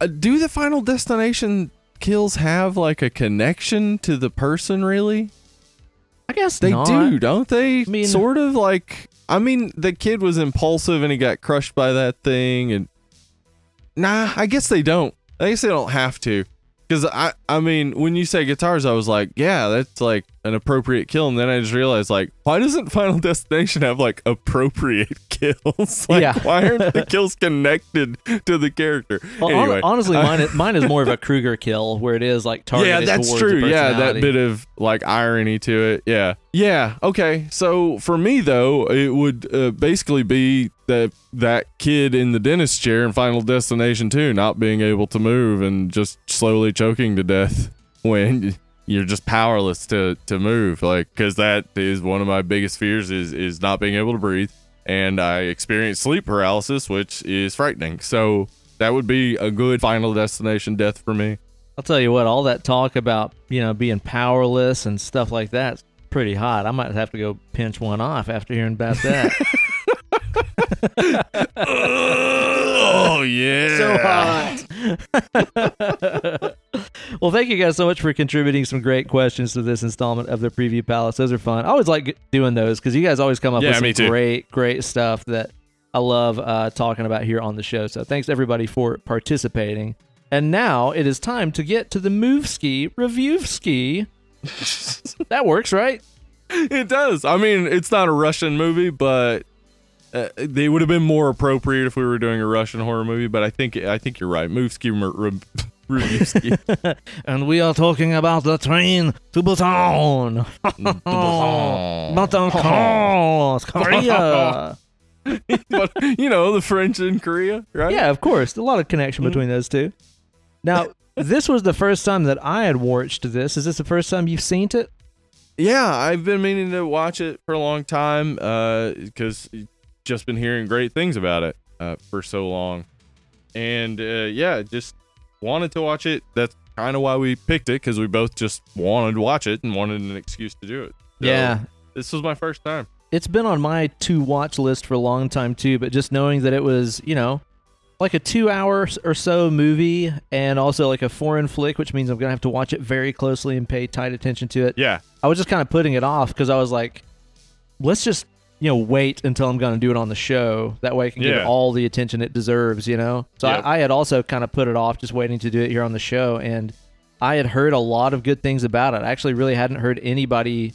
Uh, Do the final destination kills have like a connection to the person really? I guess They not. do, don't they? I mean- sort of like I mean, the kid was impulsive and he got crushed by that thing and Nah, I guess they don't. I guess they don't have to. Cuz I I mean, when you say guitars I was like, yeah, that's like an appropriate kill and then I just realized like why doesn't Final Destination have like appropriate kills? like Yeah. why aren't the kills connected to the character? Well, anyway, honestly, uh, mine is, mine is more of a Krueger kill, where it is like targeted. yeah, that's true. Yeah, that bit of like irony to it. Yeah, yeah. Okay, so for me though, it would uh, basically be that that kid in the dentist chair in Final Destination 2 not being able to move and just slowly choking to death when you're just powerless to to move. Like, because that is one of my biggest fears is is not being able to breathe, and I experience sleep paralysis, which is frightening. So. That would be a good final destination death for me. I'll tell you what, all that talk about you know being powerless and stuff like that's pretty hot. I might have to go pinch one off after hearing about that. oh yeah. so hot. well, thank you guys so much for contributing some great questions to this installment of the Preview Palace. Those are fun. I always like doing those because you guys always come up Yeah, with some great, great stuff that I love uh, talking about here on the show. So thanks everybody for participating. And now it is time to get to the Move Ski Review Ski. that works, right? It does. I mean, it's not a Russian movie, but uh, they would have been more appropriate if we were doing a Russian horror movie. But I think I think you're right. Movski re- And we are talking about the train to Busan. Busan, Korea. but you know the French in Korea, right? Yeah, of course. A lot of connection between those two. Now, this was the first time that I had watched this. Is this the first time you've seen it? Yeah, I've been meaning to watch it for a long time because just been hearing great things about it uh, for so long, and uh, yeah, just wanted to watch it. That's kind of why we picked it because we both just wanted to watch it and wanted an excuse to do it. So, yeah. this was my first time. It's been on my to watch list for a long time too, but just knowing that it was, you know, like a two hour or so movie and also like a foreign flick, which means I'm going to have to watch it very closely and pay tight attention to it. Yeah, I was just kind of putting it off because I was like, let's just you know wait until I'm going to do it on the show. That way I can give it all the attention it deserves. You know. So Yep. I, I had also kind of put it off, just waiting to do it here on the show, and I had heard a lot of good things about it. I actually really hadn't heard anybody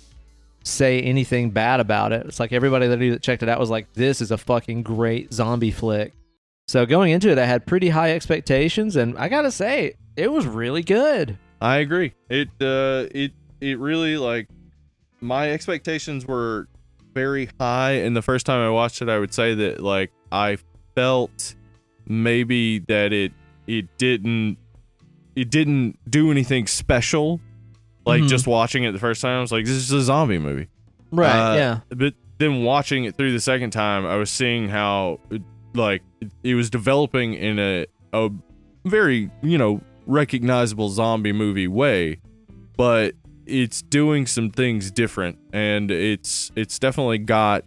say anything bad about it. It's like everybody that that checked it out was like, "This is a fucking great zombie flick." So going into it, I had pretty high expectations, and I gotta say, it was really good. I agree. It uh, it it really like my expectations were very high, and the first time I watched it, I would say that like I felt maybe that it it didn't it didn't do anything special. Like Mhm. just watching it the first time, I was like, "This is a zombie movie." Right? Uh, yeah. But then watching it through the second time, I was seeing how like it, it was developing in a a very you know recognizable zombie movie way, but it's doing some things different, and it's it's definitely got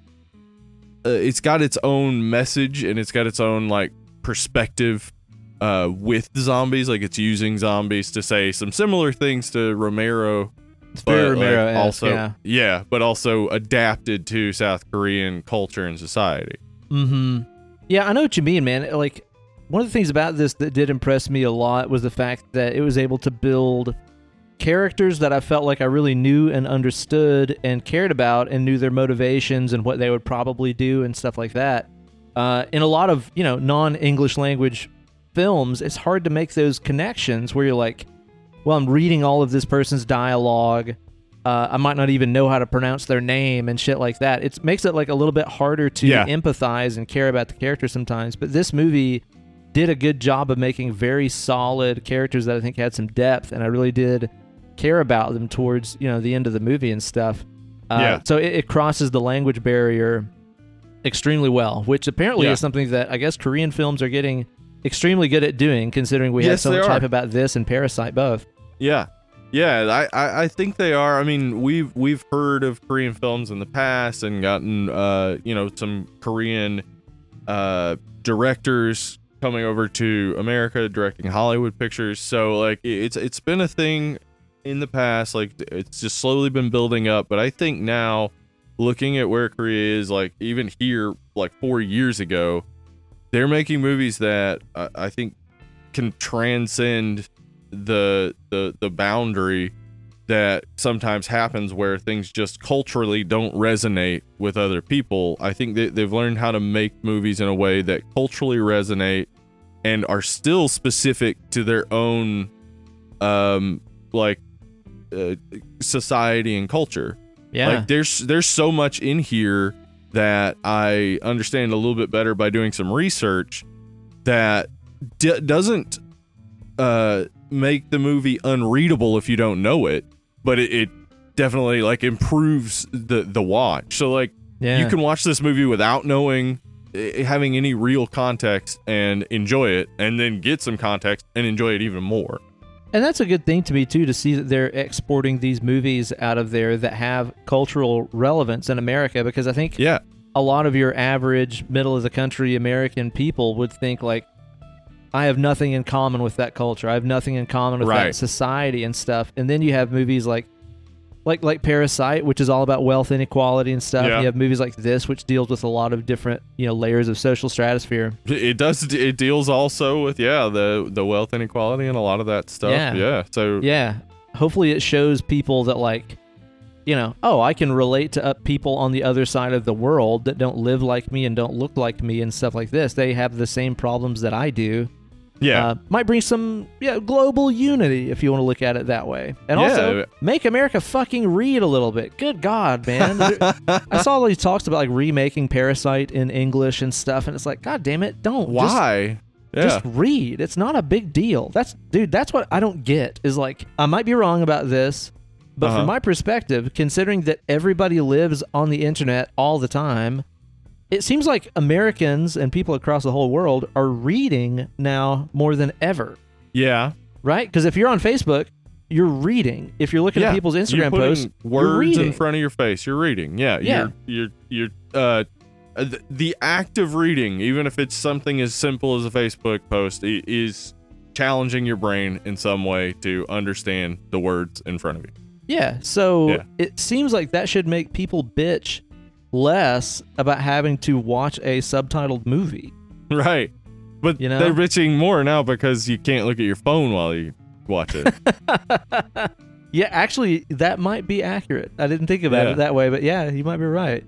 uh, it's got its own message and it's got its own like perspective uh, with zombies. Like it's using zombies to say some similar things to Romero It's very but, like, Romero also yeah. but also adapted to South Korean culture and society. Mm-hmm. Yeah, I know what you mean, man. Like one of the things about this that did impress me a lot was the fact that it was able to build characters that I felt like I really knew and understood and cared about and knew their motivations and what they would probably do and stuff like that. Uh, in a lot of you know non-English language films, it's hard to make those connections where you're like, well, I'm reading all of this person's dialogue. Uh, I might not even know how to pronounce their name and shit like that. It makes it like a little bit harder to Yeah. empathize and care about the character sometimes. But this movie did a good job of making very solid characters that I think had some depth, and I really did care about them towards you know the end of the movie and stuff. Uh, Yeah. So it, it crosses the language barrier extremely well, which apparently Yeah. is something that I guess Korean films are getting extremely good at doing, considering we had Yes, so much are. hype about this and Parasite both. Yeah. Yeah, I, I, I think they are. I mean, we've we've heard of Korean films in the past and gotten uh, you know, some Korean uh directors coming over to America directing Hollywood pictures. So like it's it's been a thing in the past. Like it's just slowly been building up. But I think now looking at where Korea is, like even here, like four years ago, they're making movies that uh, I think can transcend the the the boundary that sometimes happens where things just culturally don't resonate with other people. I think that they've learned how to make movies in a way that culturally resonate and are still specific to their own um like uh, society and culture. Yeah. Like there's there's so much in here that I understand a little bit better by doing some research that d- doesn't uh make the movie unreadable if you don't know it, but it, it definitely like improves the the watch. So like yeah. you can watch this movie without knowing eh, having any real context and enjoy it and then get some context and enjoy it even more. And that's a good thing to me too to see that they're exporting these movies out of there that have cultural relevance in America because I think Yeah. a lot of your average middle of the country American people would think like I have nothing in common with that culture. I have nothing in common with that society and stuff. And then you have movies like like like Parasite, which is all about wealth inequality and stuff. Yeah. You have movies like this, which deals with a lot of different, you know, layers of social stratosphere. It does. It deals also with yeah the the wealth inequality and a lot of that stuff. Yeah. Yeah. So Yeah. Hopefully it shows people that like you know, oh, I can relate to people on the other side of the world that don't live like me and don't look like me and stuff like this. They have the same problems that I do. Yeah. Uh, might bring some yeah, global unity if you want to look at it that way. And also make America fucking read a little bit. Good God, man. I saw all these talks about like remaking Parasite in English and stuff, and it's like, God damn it, don't. Just- Why? yeah. just read. It's not a big deal. That's dude, that's what I don't get. Is like I might be wrong about this, but Uh-huh. from my perspective, considering that everybody lives on the internet all the time, it seems like Americans and people across the whole world are reading now more than ever, yeah. right? Because if you're on Facebook, you're reading. If you're looking yeah. at people's Instagram posts, you're words in front of your face. You're reading. Yeah. Yeah. You're you're you're uh. uh, The act of reading, even if it's something as simple as a Facebook post, is challenging your brain in some way to understand the words in front of you. Yeah. So Yeah. it seems like that should make people bitch less about having to watch a subtitled movie. Right. But You know? they're bitching more now because you can't look at your phone while you watch it. Yeah, actually, that might be accurate. I didn't think about Yeah. it that way, but yeah, you might be right.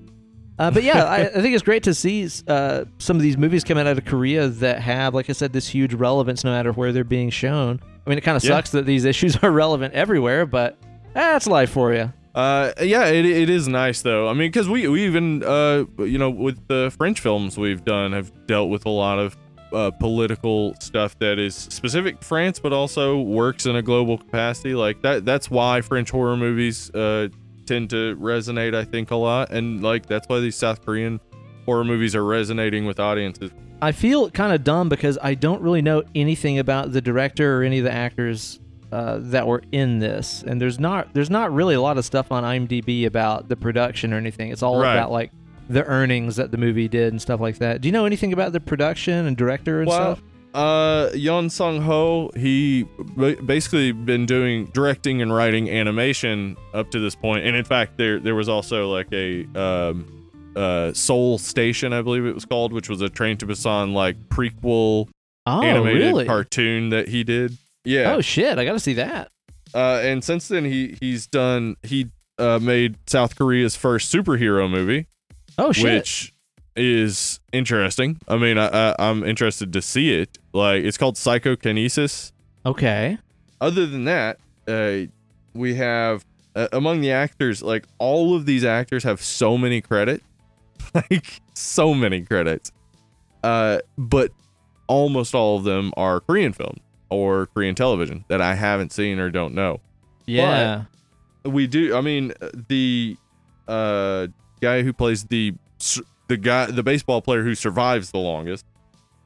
Uh, but yeah, I, I think it's great to see uh, some of these movies coming out of Korea that have, like I said, this huge relevance no matter where they're being shown. I mean, it kind of Yeah. sucks that these issues are relevant everywhere, but that's life for you. Uh, yeah, it, it is nice though. I mean, because we we even uh you know with the French films we've done have dealt with a lot of uh, political stuff that is specific to France, but also works in a global capacity. Like that. That's why French horror movies uh tend to resonate. I think a lot, and like that's why these South Korean horror movies are resonating with audiences. I feel kind of dumb because I don't really know anything about the director or any of the actors uh, that were in this, and there's not there's not really a lot of stuff on IMDb about the production or anything. It's all Right. about like the earnings that the movie did and stuff like that. Do you know anything about the production and director and Well, stuff? uh, Yeon Sang-ho, he basically been doing directing and writing animation up to this point, and in fact, there there was also like a um, uh, Seoul Station, I believe it was called, which was a Train to Busan like prequel Oh, animated really? cartoon that he did. Yeah, Oh shit! I got to see that. uh, and since then he he's done he uh, made South Korea's first superhero movie Oh shit! which is interesting. I mean, I, I, I'm interested to see it. Like, it's called Psychokinesis. okay. Other than that, uh, we have uh, among the actors, like all of these actors have so many credits, like so many credits. Uh, but almost all of them are Korean film or Korean television that I haven't seen or don't know. Yeah. we do i mean the uh guy who plays the the guy the baseball player who survives the longest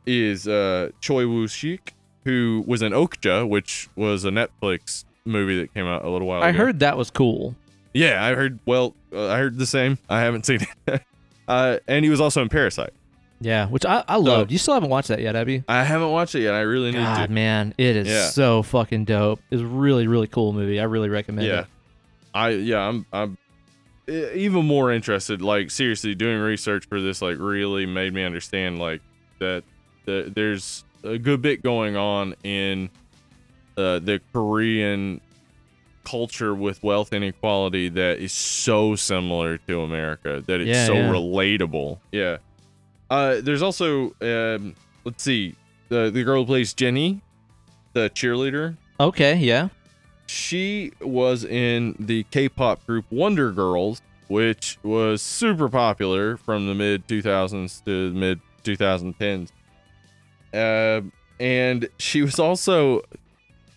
is uh choi woo shik who was in okja which was a netflix movie that came out a little while I ago heard that was cool. yeah i heard well uh, i heard the same i haven't seen it uh and he was also in parasite Yeah, which I, I loved. You still haven't watched that yet, have you? i haven't watched it yet i really need God, to man, it is Yeah. so fucking dope. It's a really, really cool movie. I really recommend yeah it. i yeah i'm i'm even more interested like seriously doing research for this like really made me understand like that the, there's a good bit going on in uh, the korean culture with wealth inequality that is so similar to america that it's Yeah, so relatable yeah uh there's also um let's see the the girl who plays jenny the cheerleader Okay, yeah. she was in the K-pop group Wonder Girls, which was super popular from the mid 2000s to mid 2010s. Um and she was also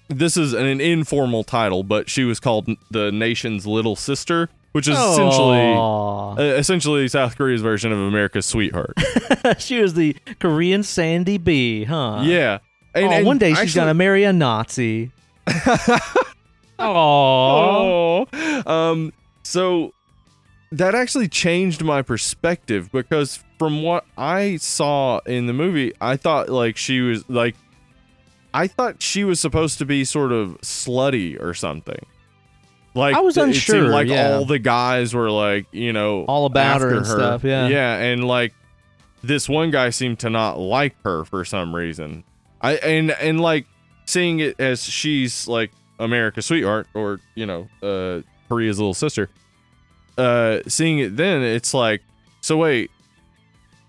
this is an informal title, but she was called the nation's little sister, which is essentially uh, essentially South Korea's version of America's sweetheart. she was the Korean Sandy B, huh? yeah. And, oh, and one day she's gonna marry a Nazi. Oh, um, so that actually changed my perspective because from what I saw in the movie, I thought like she was like I thought she was supposed to be sort of slutty or something. Like I was unsure, like yeah. all the guys were like, you know, All about her and stuff, yeah. Yeah, and like this one guy seemed to not like her for some reason. I and and like seeing it as she's like America's sweetheart or, you know, uh Korea's little sister. Uh seeing it then it's like so wait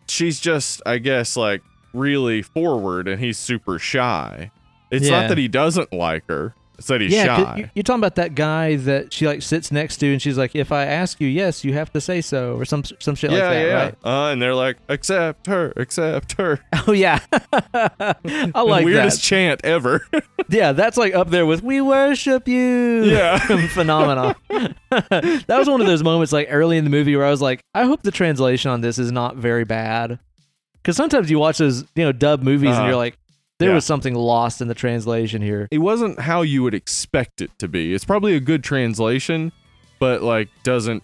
she's just I guess like really forward and he's super shy. It's Yeah. not that he doesn't like her. That he's yeah, shy. you- you're talking about that guy that she like sits next to, and she's like, "If I ask you, yes, you have to say so," or some some shit yeah, like that, yeah, right? Uh, and they're like, accept her, accept her. Oh yeah, I like Weirdest that. chant ever. Yeah, that's like up there with "We worship you." Yeah. phenomenal. that was one of those moments like early in the movie where I was like, I hope the translation on this is not very bad, because sometimes you watch those you know dub movies and Uh-huh. you're like, there Yeah. was something lost in the translation here. it wasn't how you would expect it to be. It's probably a good translation, but like doesn't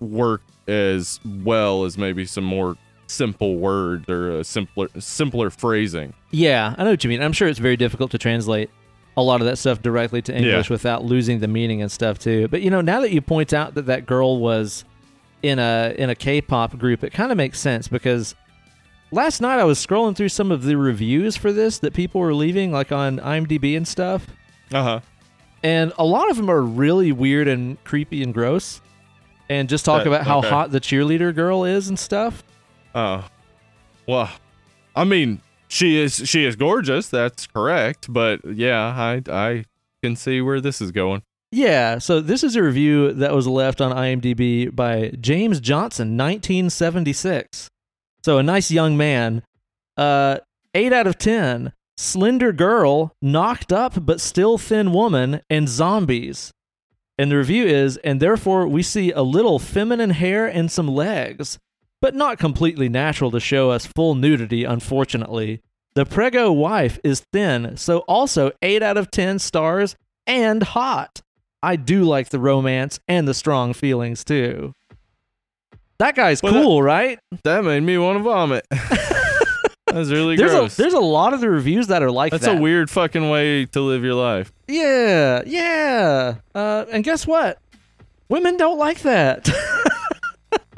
work as well as maybe some more simple words or a simpler simpler phrasing. Yeah, I know what you mean. I'm sure it's very difficult to translate a lot of that stuff directly to English Yeah. without losing the meaning and stuff too. But you know, now that you point out that that girl was in a in a K-pop group, it kind of makes sense because last night I was scrolling through some of the reviews for this that people were leaving like on IMDb and stuff, Uh huh. and a lot of them are really weird and creepy and gross. And just talk That- about how okay. hot the cheerleader girl is and stuff. Oh, well, I mean, she is she is gorgeous. That's correct. But yeah, I I can see where this is going. Yeah, so this is a review that was left on IMDb by James Johnson, 1976. So a nice young man. Uh, 8 out of 10. Slender girl, knocked up but still thin woman, and zombies. And the review is, and therefore we see a little feminine hair and some legs, but not completely natural to show us full nudity, unfortunately. The prego wife is thin, so also 8 out of 10 stars and hot. I do like the romance and the strong feelings too. That guy's Well, that- cool, right? That made me want to vomit. That's really There's gross. a there's a lot of the reviews that are like That's that. a weird fucking way to live your life. Yeah, yeah. Uh, and guess what? Women don't like that.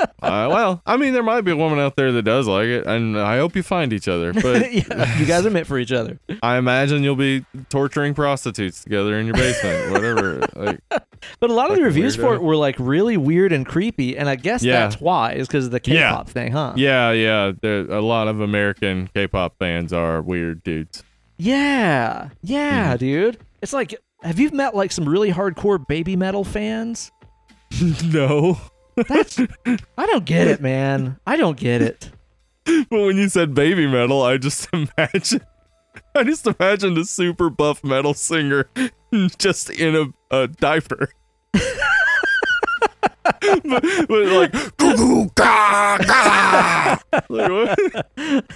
Uh, well, I mean, there might be a woman out there that does like it, and I hope you find each other. But yeah, you guys are meant for each other. I imagine you'll be torturing prostitutes together in your basement, whatever. Like, But a lot of the reviews for it were like really weird and creepy, and I guess Yeah. that's why is because of the K-pop thing, huh? yeah, yeah, there, a lot of American K-pop fans are weird dudes. Yeah, yeah, Mhm. dude. It's like, have you met like some really hardcore baby metal fans? no, That's I don't get it, man. I don't get it. but when you said baby metal, I just imagine, I just imagined a super buff metal singer just in a, a diaper. but, but like, goo goo ga ga. Like?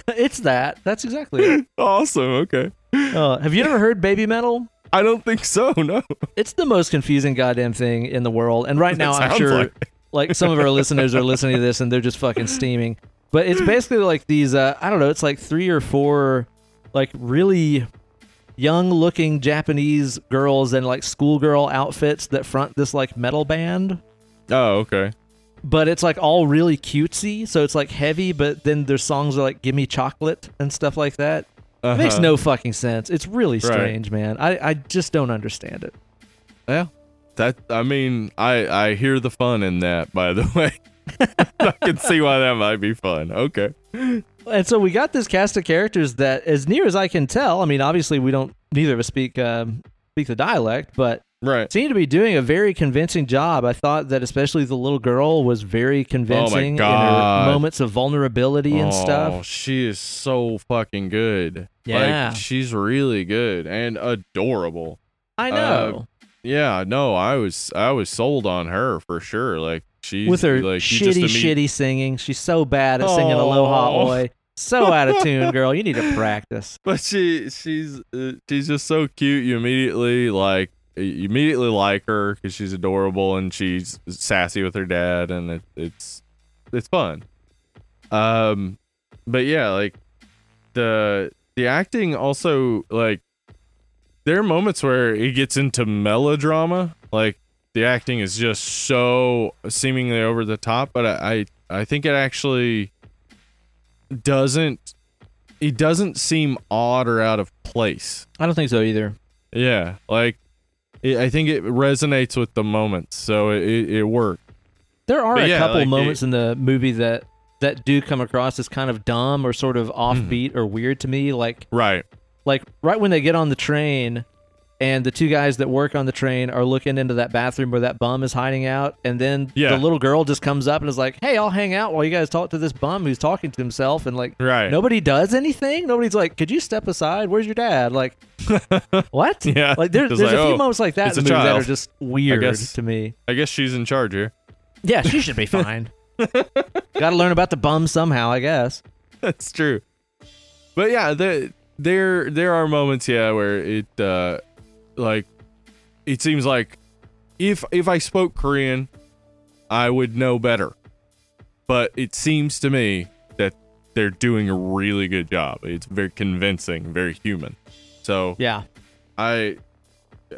It's that. That's exactly it. awesome. Okay. Uh, have you ever heard baby metal? I don't think so. No. It's the most confusing goddamn thing in the world. And right now, I'm sure like like some of our listeners are listening to this and they're just fucking steaming. But it's basically like these. Uh, I don't know. It's like three or four, like really young looking Japanese girls in like schoolgirl outfits that front this like metal band. Oh, okay. but it's like all really cutesy. So it's like heavy, but then their songs are like "Give Me Chocolate" and stuff like that. It makes Uh-huh. no fucking sense. It's really Right. strange, man. I I just don't understand it. Yeah. That I mean, I I hear the fun in that. By the way, I can see why that might be fun. Okay. And so we got this cast of characters that, as near as I can tell, I mean, obviously we don't neither of us speak um, speak the dialect, but Right. seem to be doing a very convincing job. I thought that especially the little girl was very convincing in her moments of vulnerability and oh, stuff. she is so fucking good. Yeah. Like, she's really good and adorable. I know. Yeah, no, I was I was sold on her for sure. Like she's with her like shitty, shitty singing. She's so bad at singing Aloha Aw. Oi. So out of tune, girl. You need to practice. But she she's uh, she's just so cute. You immediately like you immediately like her because she's adorable and she's sassy with her dad, and it, it's it's fun. Um, but yeah, like the the acting also like there are moments where it gets into melodrama, like the acting is just so seemingly over the top, but I I, I think it actually doesn't it doesn't seem odd or out of place. I don't think so either. Yeah, like it, I think it resonates with the moments, so it it, it worked. There are But a yeah, couple like, moments it- in the movie that that do come across as kind of dumb or sort of mm-hmm. offbeat or weird to me. Like Right. Like right when they get on the train and the two guys that work on the train are looking into that bathroom where that bum is hiding out and then Yeah. the little girl just comes up and is like hey i'll hang out while you guys talk to this bum who's talking to himself and like Right. nobody does anything nobody's like could you step aside where's your dad like what Yeah. like there, there's like, a few oh, moments like that in the movie that are just weird guess- to me I guess she's in charge here. yeah she should be fine gotta learn about the bum somehow i guess That's true. But yeah, the, there there are moments, yeah, where it uh like it seems like if if I spoke Korean, I would know better. But it seems to me that they're doing a really good job. It's very convincing, very human. So yeah I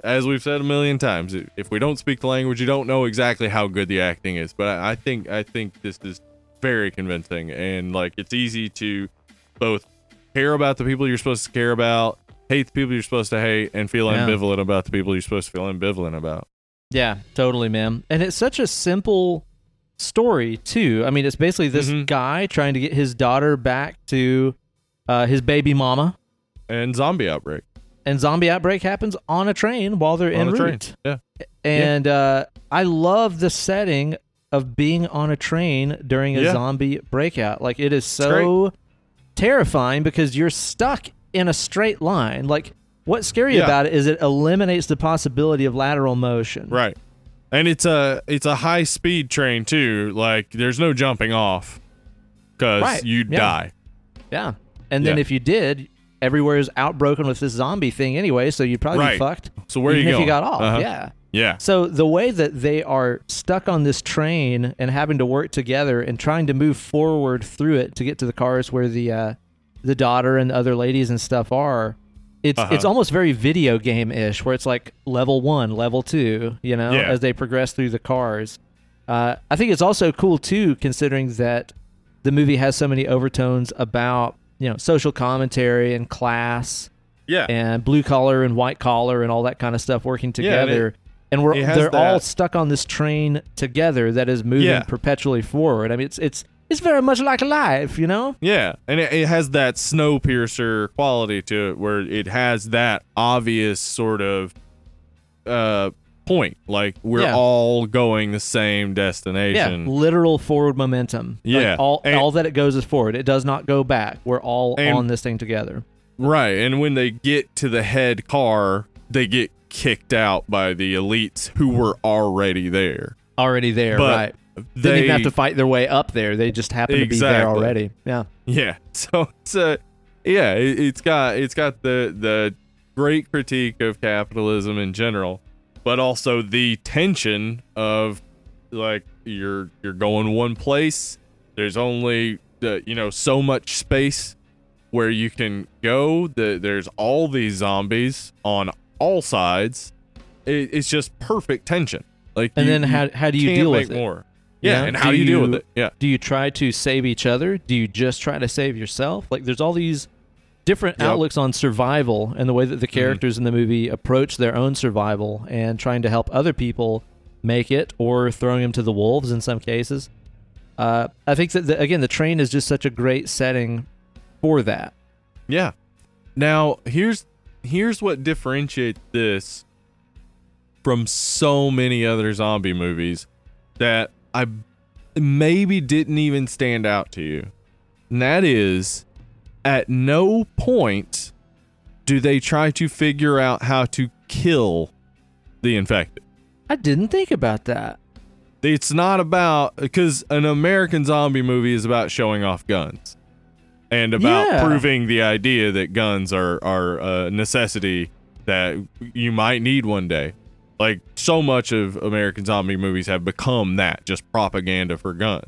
as we've said a million times, if we don't speak the language, you don't know exactly how good the acting is. But I I think I think this is very convincing, and like it's easy to both care about the people you're supposed to care about, hate the people you're supposed to hate, and feel Yeah. ambivalent about the people you're supposed to feel ambivalent about. Yeah, totally, man. And it's such a simple story too. I mean, it's basically this Mhm. guy trying to get his daughter back to uh, his baby mama, And zombie outbreak and zombie outbreak happens on a train while they're en on a train. route. Yeah, And uh, I love the setting of being on a train during a Yeah. zombie breakout. Like it is so terrifying because you're stuck in a straight line. Like what's scary Yeah. about it is it eliminates the possibility of lateral motion. right. And it's a it's a high speed train too. Like there's no jumping off because Right. you'd Yeah. die. Yeah. And then Yeah. if you did, everywhere is outbroken with this zombie thing anyway, so you'd probably be fucked. So where are even you if going? you got off. Uh-huh. Yeah. Yeah. So the way that they are stuck on this train and having to work together and trying to move forward through it to get to the cars where the uh, the daughter and the other ladies and stuff are, it's Uh-huh. it's almost very video game ish, where it's like level one, level two, you know, Yeah. as they progress through the cars. Uh, I think it's also cool too, considering that the movie has so many overtones about you know social commentary and class Yeah. and blue collar and white collar and all that kind of stuff working Yeah, and we're they're all stuck on this train together that is moving Yeah. perpetually forward. I mean, it's it's it's very much like life, you know. Yeah, and it, it has that Snowpiercer quality to it, where it has that obvious sort of uh point, like we're Yeah. all going the same destination. Yeah, literal forward momentum. Like, Yeah, all and- all that it goes is forward. It does not go back. We're all And- on this thing together. Right, and when they get to the head car, they get kicked out by the elites who were already there. Already there, But right? They didn't even have to fight their way up there. They just happen to be there already. Yeah. Yeah. So it's a yeah, it, it's got it's got the the great critique of capitalism in general, but also the tension of like you're you're going one place. There's only the you know so much space where you can go. The, there's all these zombies on all sides. It, it's just perfect tension. Like And you- then how how do you deal with it? more? You Yeah, and how do do you deal with it? Yeah. Do you try to save each other? Do you just try to save yourself? Like there's all these different Yep. Mm-hmm. outlooks on survival and the way that the characters in the movie approach their own survival and trying to help other people make it or throwing them to the wolves in some cases. Uh, I think that the, again the train is just such a great setting for that. Yeah. Now, here's here's what differentiates this from so many other zombie movies that I maybe didn't even stand out to you. And that is at no point do they try to figure out how to kill the infected. I didn't think about that. It's not about because an American zombie movie is about showing off guns and about Yeah. proving the idea that guns are are a necessity that you might need one day. Like so much of American zombie movies have become that, just propaganda for guns.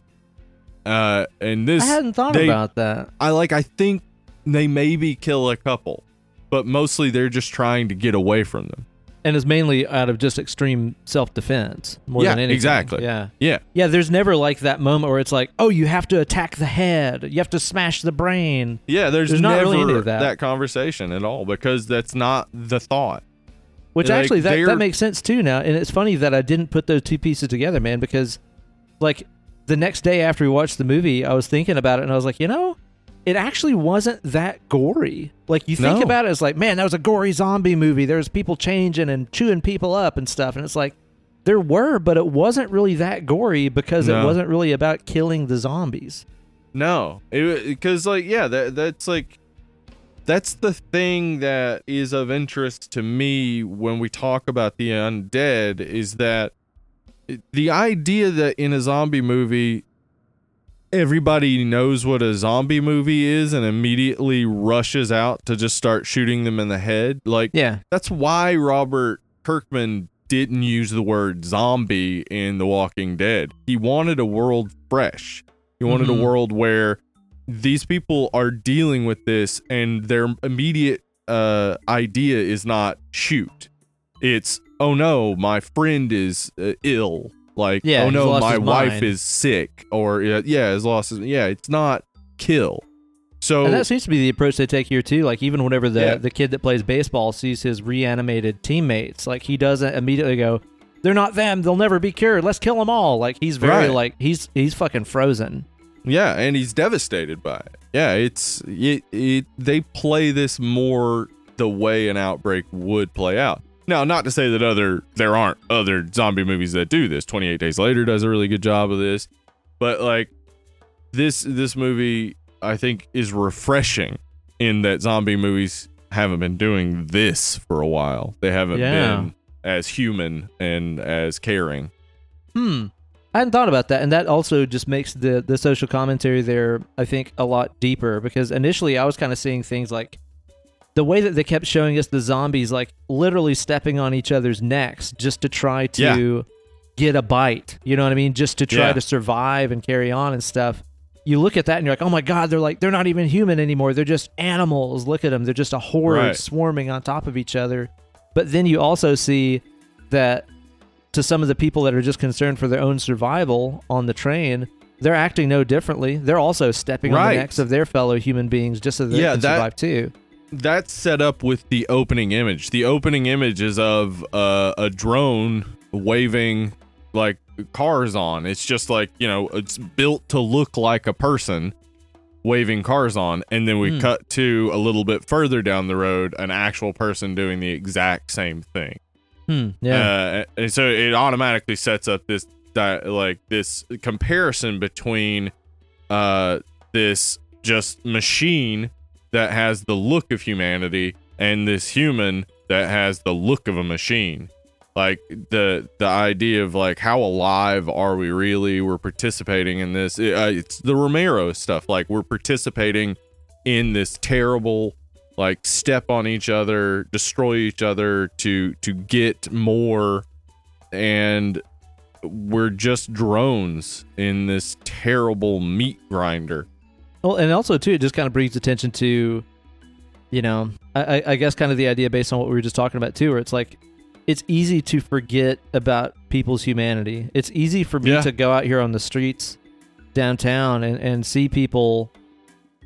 Uh, and this I hadn't thought they- about that. I like I think they maybe kill a couple, but mostly they're just trying to get away from them. And it's mainly out of just extreme self defense more Yeah, than anything. exactly. Yeah. Yeah. Yeah, there's never like that moment where it's like, oh, you have to attack the head, you have to smash the brain. Yeah, there's, There's not never really any of that. conversation at all because that's not the thought. Which Like, actually that, that makes sense too now. And it's funny that I didn't put those two pieces together, man, because like the next day after we watched the movie, I was thinking about it and I was like, you know, it actually wasn't that gory. Like you think No. about it as like, man, that was a gory zombie movie. There's people changing and chewing people up and stuff. And it's like there were, but it wasn't really that gory because it wasn't really about killing the zombies. No, because like yeah, that that's like that's the thing that is of interest to me when we talk about the undead is that the idea that in a zombie movie everybody knows what a zombie movie is and immediately rushes out to just start shooting them in the head like Yeah. that's why Robert Kirkman didn't use the word zombie in The Walking Dead. He wanted a world fresh. He wanted Mhm. a world where these people are dealing with this and their immediate uh, idea is not shoot. It's oh no, my friend is uh, ill. Like Yeah, oh no, my wife mind. is sick or yeah, has lost his yeah, it's not kill. So And that seems to be the approach they take here too. Like even whenever the Yeah. the kid that plays baseball sees his reanimated teammates, like he doesn't immediately go, "They're not them. They'll never be cured. Let's kill them all." Like he's very Right. like he's he's fucking frozen. Yeah, and he's devastated by it. Yeah, it's it, it they play this more the way an outbreak would play out. Now, not to say that other there aren't other zombie movies that do this. 28 Days Later does a really good job of this. But like this this movie I think is refreshing in that zombie movies haven't been doing this for a while. They haven't Yeah. been as human and as caring. Hmm. I hadn't thought about that, and that also just makes the the social commentary there, I think, a lot deeper. Because initially, I was kind of seeing things like the way that they kept showing us the zombies, like literally stepping on each other's necks just to try to get a bite. You know what I mean? Just to try Yeah. to survive and carry on and stuff. You look at that and you're like, oh my god, they're like they're not even human anymore. They're just animals. Look at them. They're just a horde Right. swarming on top of each other. But then you also see that to some of the people that are just concerned for their own survival on the train, they're acting no differently. They're also stepping on the necks of their fellow human beings just so they Yeah, can that- survive too. That's set up with the opening image. The opening image is of uh, a drone waving like cars on. It's just like, you know, it's built to look like a person waving cars on. And then we Hmm. cut to a little bit further down the road, an actual person doing the exact same thing. Hmm. Yeah. Uh, and so it automatically sets up this di- like this comparison between uh this just machine that has the look of humanity and this human that has the look of a machine. Like the the idea of like how alive are we really? We're participating in this. It- uh, it's the romero stuff. Like we're participating in this terrible like step on each other destroy each other to to get more. And we're just drones in this terrible meat grinder Well, and also too, it just kind of brings attention to, you know, I, I- guess kind of the idea based on what we were just talking about too, where it's like, it's easy to forget about people's humanity. It's easy for me Yeah. to go out here on the streets downtown and, and see people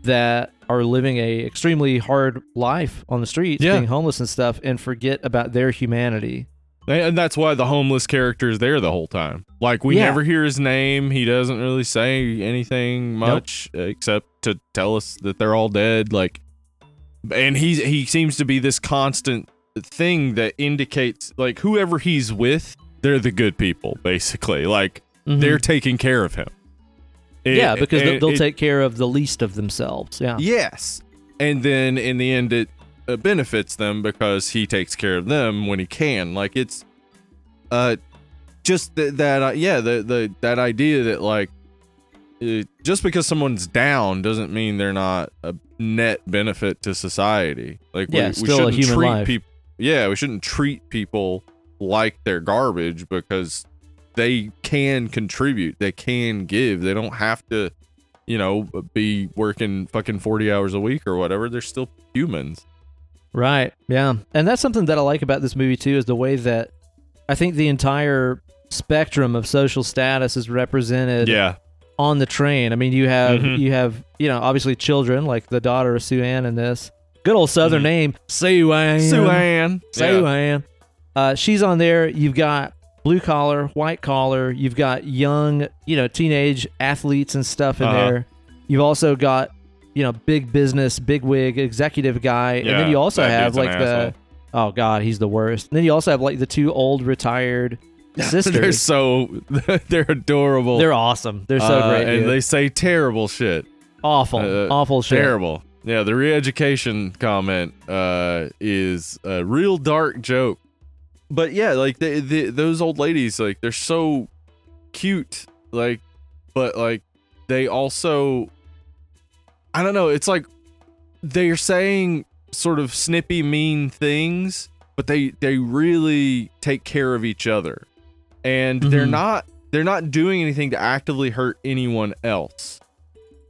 that are living a extremely hard life on the streets, Yeah. being homeless and stuff, and forget about their humanity. And that's why the homeless character is there the whole time like we Yeah. never hear his name he doesn't really say anything much except to tell us that they're all dead like and he's he seems to be this constant thing that indicates like whoever he's with they're the good people basically like Mhm. they're taking care of him It- yeah, because they'll, it- they'll it- take care of the least of themselves. Yeah. Yes. And then in the end, it uh, benefits them because he takes care of them when he can. Like it's, uh, just th- that. Uh, yeah, the the that idea that like, uh, just because someone's down doesn't mean they're not a net benefit to society. Like Yeah, we, still we shouldn't treat life. people. Yeah, we shouldn't treat people like their garbage because they can contribute, they can give. They don't have to, you know, be working fucking 40 hours a week or whatever. They're still humans. Right. Yeah. And that's something that I like about this movie too is the way that I think the entire spectrum of social status is represented Yeah. on the train. I mean, you have Mhm. you have, you know, obviously children like the daughter of Sue Ann in this. Good old southern Mhm. name, Sue Ann. Sue Ann. Sue Yeah. Ann. Uh, she's on there. You've got blue collar, white collar. You've got young, you know, teenage athletes and stuff in Uh-huh. there. You've also got, you know, big business, big wig, executive guy, and then you also have like the oh god, he's the worst. And then you also have like the two old retired sisters. They're so they're adorable. They're awesome. They're so Uh, great. and dude. they say terrible shit. awful, uh, awful shit. Terrible. Yeah, the re-education comment uh, is a real dark joke. But yeah, like the, the those old ladies, like they're so cute, like, but like they also, I don't know. It's like they're saying sort of snippy, mean things, but they they really take care of each other, and they're Mhm. not they're not doing anything to actively hurt anyone else.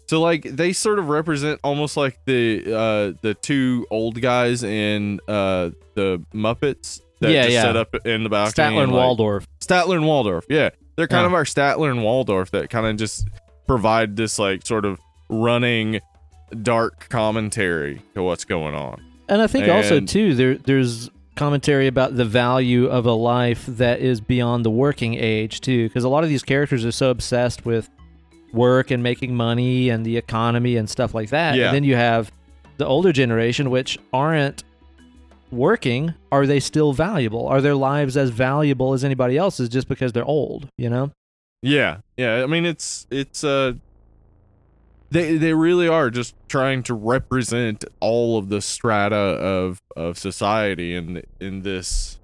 So like they sort of represent almost like the uh the two old guys in uh the Muppets that Yeah, just yeah. set up in the balcony. Statler and like- Waldorf. Statler and Waldorf. Yeah. They're kind Yeah. of our Statler and Waldorf that kind of just provide this like sort of running dark commentary to what's going on. And I think also too there there's commentary about the value of a life that is beyond the working age too because a lot of these characters are so obsessed with work and making money and the economy and stuff like that. Yeah. And then you have the older generation which aren't working, are they still valuable? Are their lives as valuable as anybody else's just because they're old, you know? Yeah, yeah. I mean, it's it's uh, they they really are just trying to represent all of the strata of of society in in this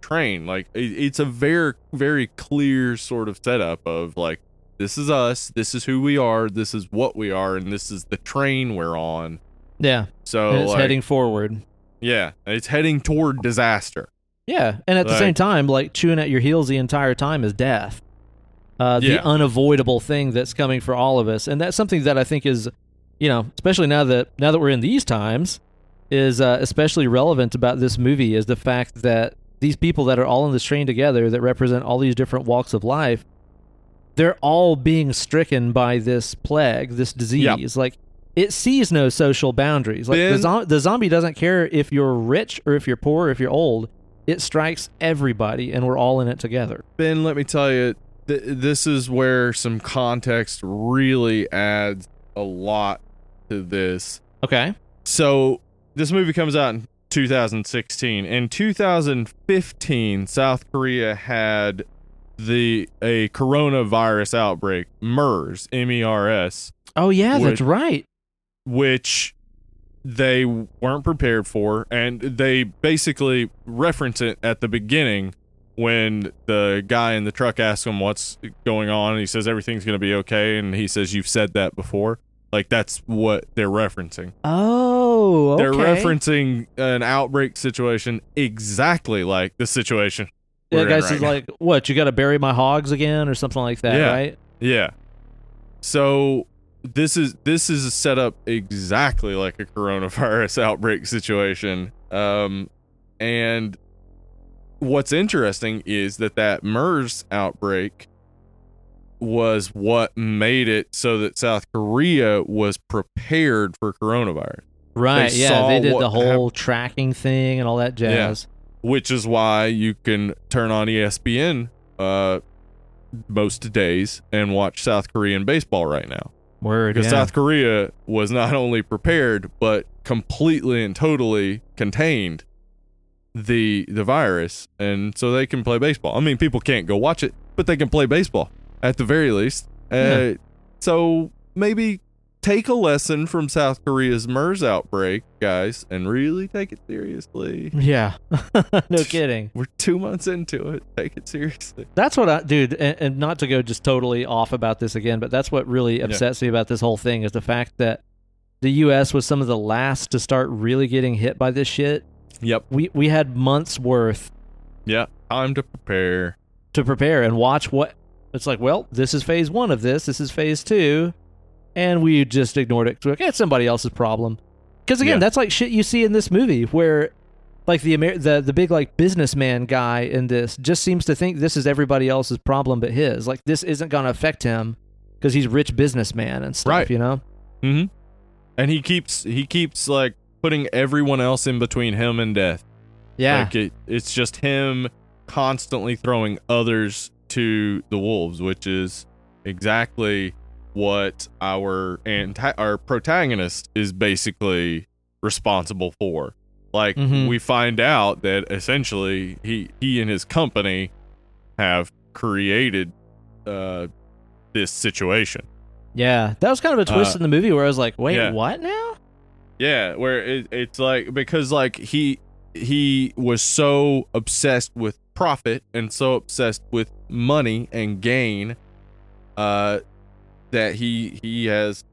train. Like it, it's a very very clear sort of setup of like this is us, this is who we are, this is what we are, and this is the train we're on. Yeah. So and it's like, heading forward. yeah, it's heading toward disaster. Yeah, and at the same time, like chewing at your heels the entire time is death. Uh, the Yeah. unavoidable thing that's coming for all of us, and that's something that I think is, you know, especially now that now that we're in these times, is uh, especially relevant about this movie is the fact that these people that are all in this train together that represent all these different walks of life, they're all being stricken by this plague, this disease. Like it sees no social boundaries. Like the, zo- the zombie doesn't care if you're rich or if you're poor or if you're old. It strikes everybody, and we're all in it together. Ben, let me tell you, th- this is where some context really adds a lot to this. Okay. So, this movie comes out in 2016. In 2015, South Korea had the a coronavirus outbreak, MERS, M E R S, Oh yeah, Would- that's right. which they weren't prepared for and they basically reference it at the beginning when the guy in the truck asks him what's going on he says everything's going to be okay and he says you've said that before like that's what they're referencing Oh, okay. they're referencing an outbreak situation exactly like the situation Yeah, in guys right like, what? You got to bury my hogs again, or something like that, Yeah. right? Yeah. So this is this is set up exactly like a coronavirus outbreak situation. Um and what's interesting is that that MERS outbreak was what made it so that South Korea was prepared for coronavirus, Right. They yeah, they did the whole tracking thing and all that jazz. Yeah. which is why you can turn on ESPN uh most days and watch South Korean baseball right now. Word. because yeah. South Korea was not only prepared but completely and totally contained the the virus, and so they can play baseball. I mean, people can't go watch it, but they can play baseball at the very least. Uh, Yeah. So maybe take a lesson from South Korea's MERS outbreak, guys, and really take it seriously. Yeah. no kidding. We're two months into it. Take it seriously. That's what I, dude, and, and not to go just totally off about this again, but that's what really upsets me about this whole thing is the fact that the U.S. was some of the last to start really getting hit by this shit. Yep. We we had months worth Yeah. time to prepare. to prepare and watch what it's like. Well, this is phase one of this. This is phase two, and we just ignored it. Like, it's somebody else's problem. Because again, Yeah. that's like shit you see in this movie where. Like the Amer- the the big like businessman guy in this just seems to think this is everybody else's problem but his. Like this isn't going to affect him because he's rich businessman and stuff. Right. You know. Mm-hmm. And he keeps he keeps like putting everyone else in between him and death. Yeah. Like it, it's just him constantly throwing others to the wolves, which is exactly what our anti- our protagonist is basically responsible for. Like Mhm. we find out that essentially he he and his company have created uh this situation. yeah. That was kind of a twist Uh, in the movie where I was like, wait, yeah. what now? Yeah, where it, it's like because like he he was so obsessed with profit and so obsessed with money and gain uh that he he has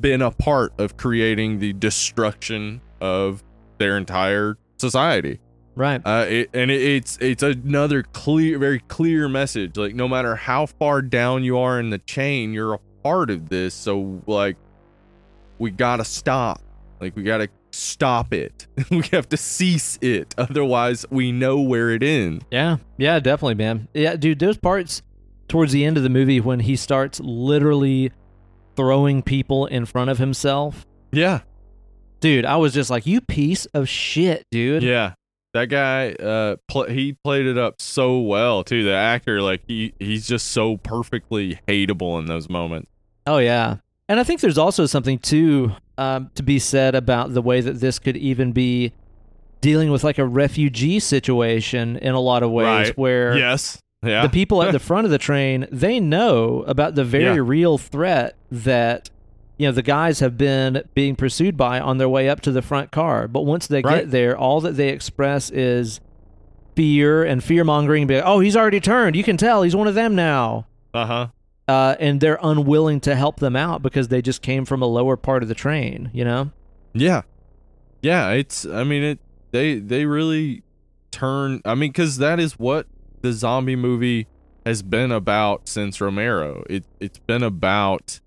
been a part of creating the destruction of their entire society. Right. Uh, it, and it, it's it's another clear, very clear message. Like no matter how far down you are in the chain, you're a part of this. So like, we gotta stop. Like we gotta stop it. we have to cease it. Otherwise, we know where it ends. Yeah, yeah, definitely, man. Yeah, dude, those parts towards the end of the movie when he starts literally throwing people in front of himself. Yeah, Dude, I was just like, you piece of shit, dude. yeah. That guy, uh, pl- he played it up so well too. The actor, like he he's just so perfectly hateable in those moments. Oh, yeah. And I think there's also something, too, um, to be said about the way that this could even be dealing with like a refugee situation in a lot of ways Right. where Yes. Yeah. the people at the front of the train they know about the very Yeah. real threat that you know the guys have been being pursued by on their way up to the front car but once they Right. get there all that they express is fear and fear mongering like, oh he's already turned you can tell he's one of them now uh huh. Uh, and they're unwilling to help them out because they just came from a lower part of the train you know Yeah. Yeah, it's I mean it they they really turn I mean cuz that is what the zombie movie has been about since Romero. It it's been about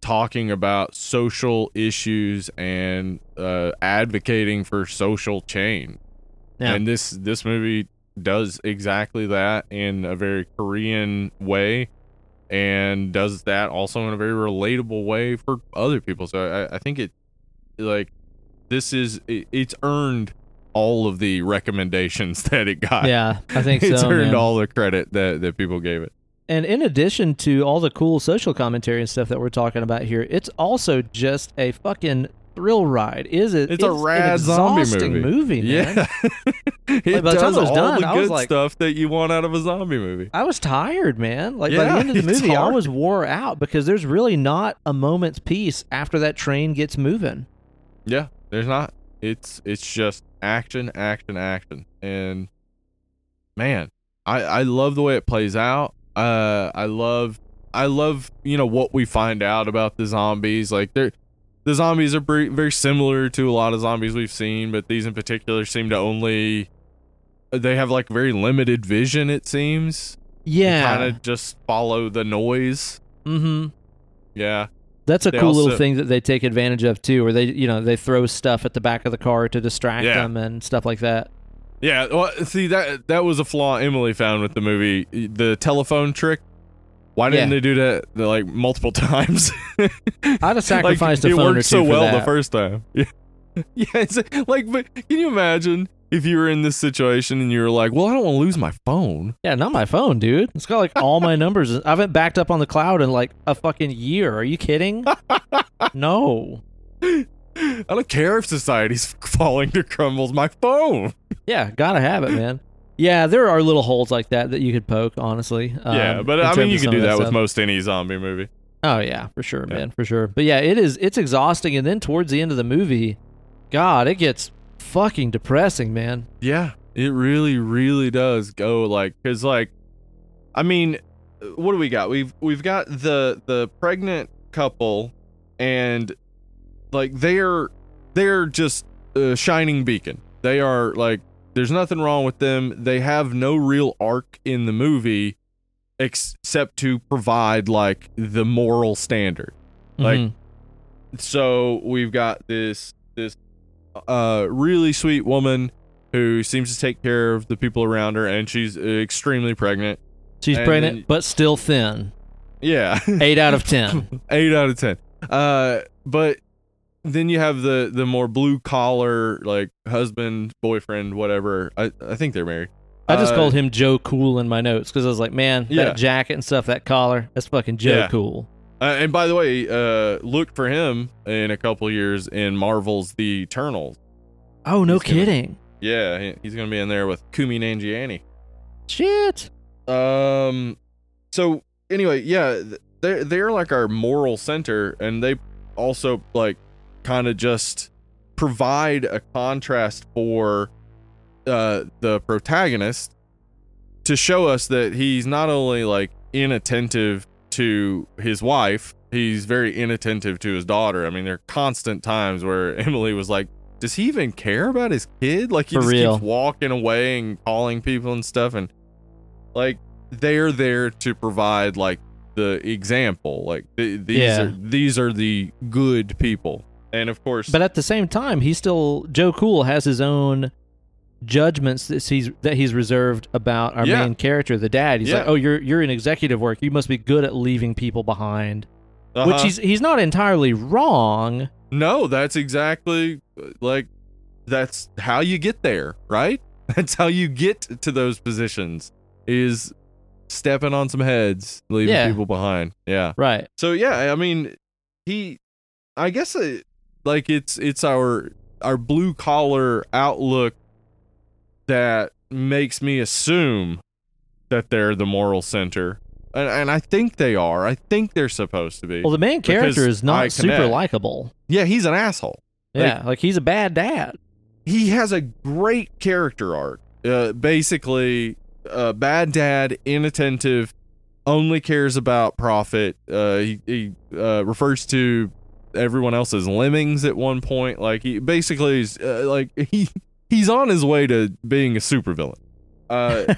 talking about social issues and uh advocating for social change. Yeah. And this this movie does exactly that in a very Korean way and does that also in a very relatable way for other people. So I, I think it like this is it, it's earned all of the recommendations that it got. yeah i think it's so earned man. all the credit that, that people gave it. And in addition to all the cool social commentary and stuff that we're talking about here, it's also just a fucking thrill ride. Is it? It's a an rad zombie movie. man. Yeah. it time does all done, the good like- stuff that you want out of a zombie movie. I was tired, man. Like by the end of the it's movie, I was wore out because there's really not a moment's peace after that train gets moving. Yeah, there's not. It's it's just action, action, action, and man, I I love the way it plays out. Uh, I love I love you know what we find out about the zombies. Like they're the zombies are very, very similar to a lot of zombies we've seen, but these in particular seem to only they have like very limited vision. It seems Yeah. kind of just follow the noise. mm-hmm. Yeah, That's a They cool little thing that they take advantage of too, where they you know they throw stuff at the back of the car to distract Yeah. them and stuff like that. Yeah, well, see that that was a flaw Emily found with the movie, the telephone trick. Why didn't Yeah. they do that like multiple times? I'd have sacrificed like, a it phone or worked two so for well that. the first time. Yeah, yeah. It's like, but can you imagine if you were in this situation and you were like, "Well, I don't want to lose my phone." Yeah, not my phone, dude. It's got like all my numbers. I haven't backed up on the cloud in like a fucking year. Are you kidding? no. I don't care if society's falling to crumbles. My phone. Yeah, gotta have it, man. Yeah, there are little holes like that that you could poke, honestly. yeah, um, but I mean, you can do of that, with most any zombie movie. Oh yeah, for sure, Yeah. man, for sure. But yeah, it is. It's exhausting, and then towards the end of the movie, God, it gets fucking depressing, man. Yeah, it really, really does go like because like, I mean, what do we got? We've we've got the the pregnant couple, and like they're they're just a shining beacon. They are like there's nothing wrong with them. They have no real arc in the movie except to provide like the moral standard. Like Mhm. so we've got this this uh really sweet woman who seems to take care of the people around her and she's extremely pregnant. she's and pregnant, but still thin. Yeah. Eight out of ten. 8 out of 10. Uh but then you have the the more blue collar like husband, boyfriend, whatever. I I think they're married. I just Uh, called him Joe Cool in my notes because I was like, man, Yeah. that jacket and stuff, that collar, that's fucking Joe Yeah. Cool. Uh, and by the way, uh, look for him in a couple years in Marvel's The Eternals. Oh, no He's gonna- kidding. Yeah, he- he's gonna be in there with Kumail Nanjiani. Shit. Um. So anyway, yeah, they're they're like our moral center, and they also like kind of just provide a contrast for uh the protagonist to show us that he's not only like inattentive to his wife, he's very inattentive to his daughter. I mean, there are constant times where Emily was like. Does he even care about his kid? Like he For just real. keeps walking away and calling people and stuff, and like they're there to provide like the example like th- these Yeah. are these are the good people and of course But at the same time, he still Joe Cool has his own judgments that he's that he's reserved about our Yeah. main character, the dad. He's Yeah. like, "Oh, you're you're in executive work. You must be good at leaving people behind." Which Uh-huh. he's he's not entirely wrong. no that's exactly like that's how you get there right that's how you get to those positions is stepping on some heads leaving Yeah. people behind yeah Right. so yeah i mean he i guess it, like it's it's our our blue collar outlook that makes me assume that they're the moral center and, and i think they are i think they're supposed to be Well, the main character is not super likable. yeah he's an asshole Yeah, like he's a bad dad. he has a great character arc. Uh, basically, uh, bad dad, inattentive, only cares about profit. Uh, he he uh, refers to everyone else as lemmings at one point. Like he basically is uh, like he he's on his way to being a supervillain. Uh,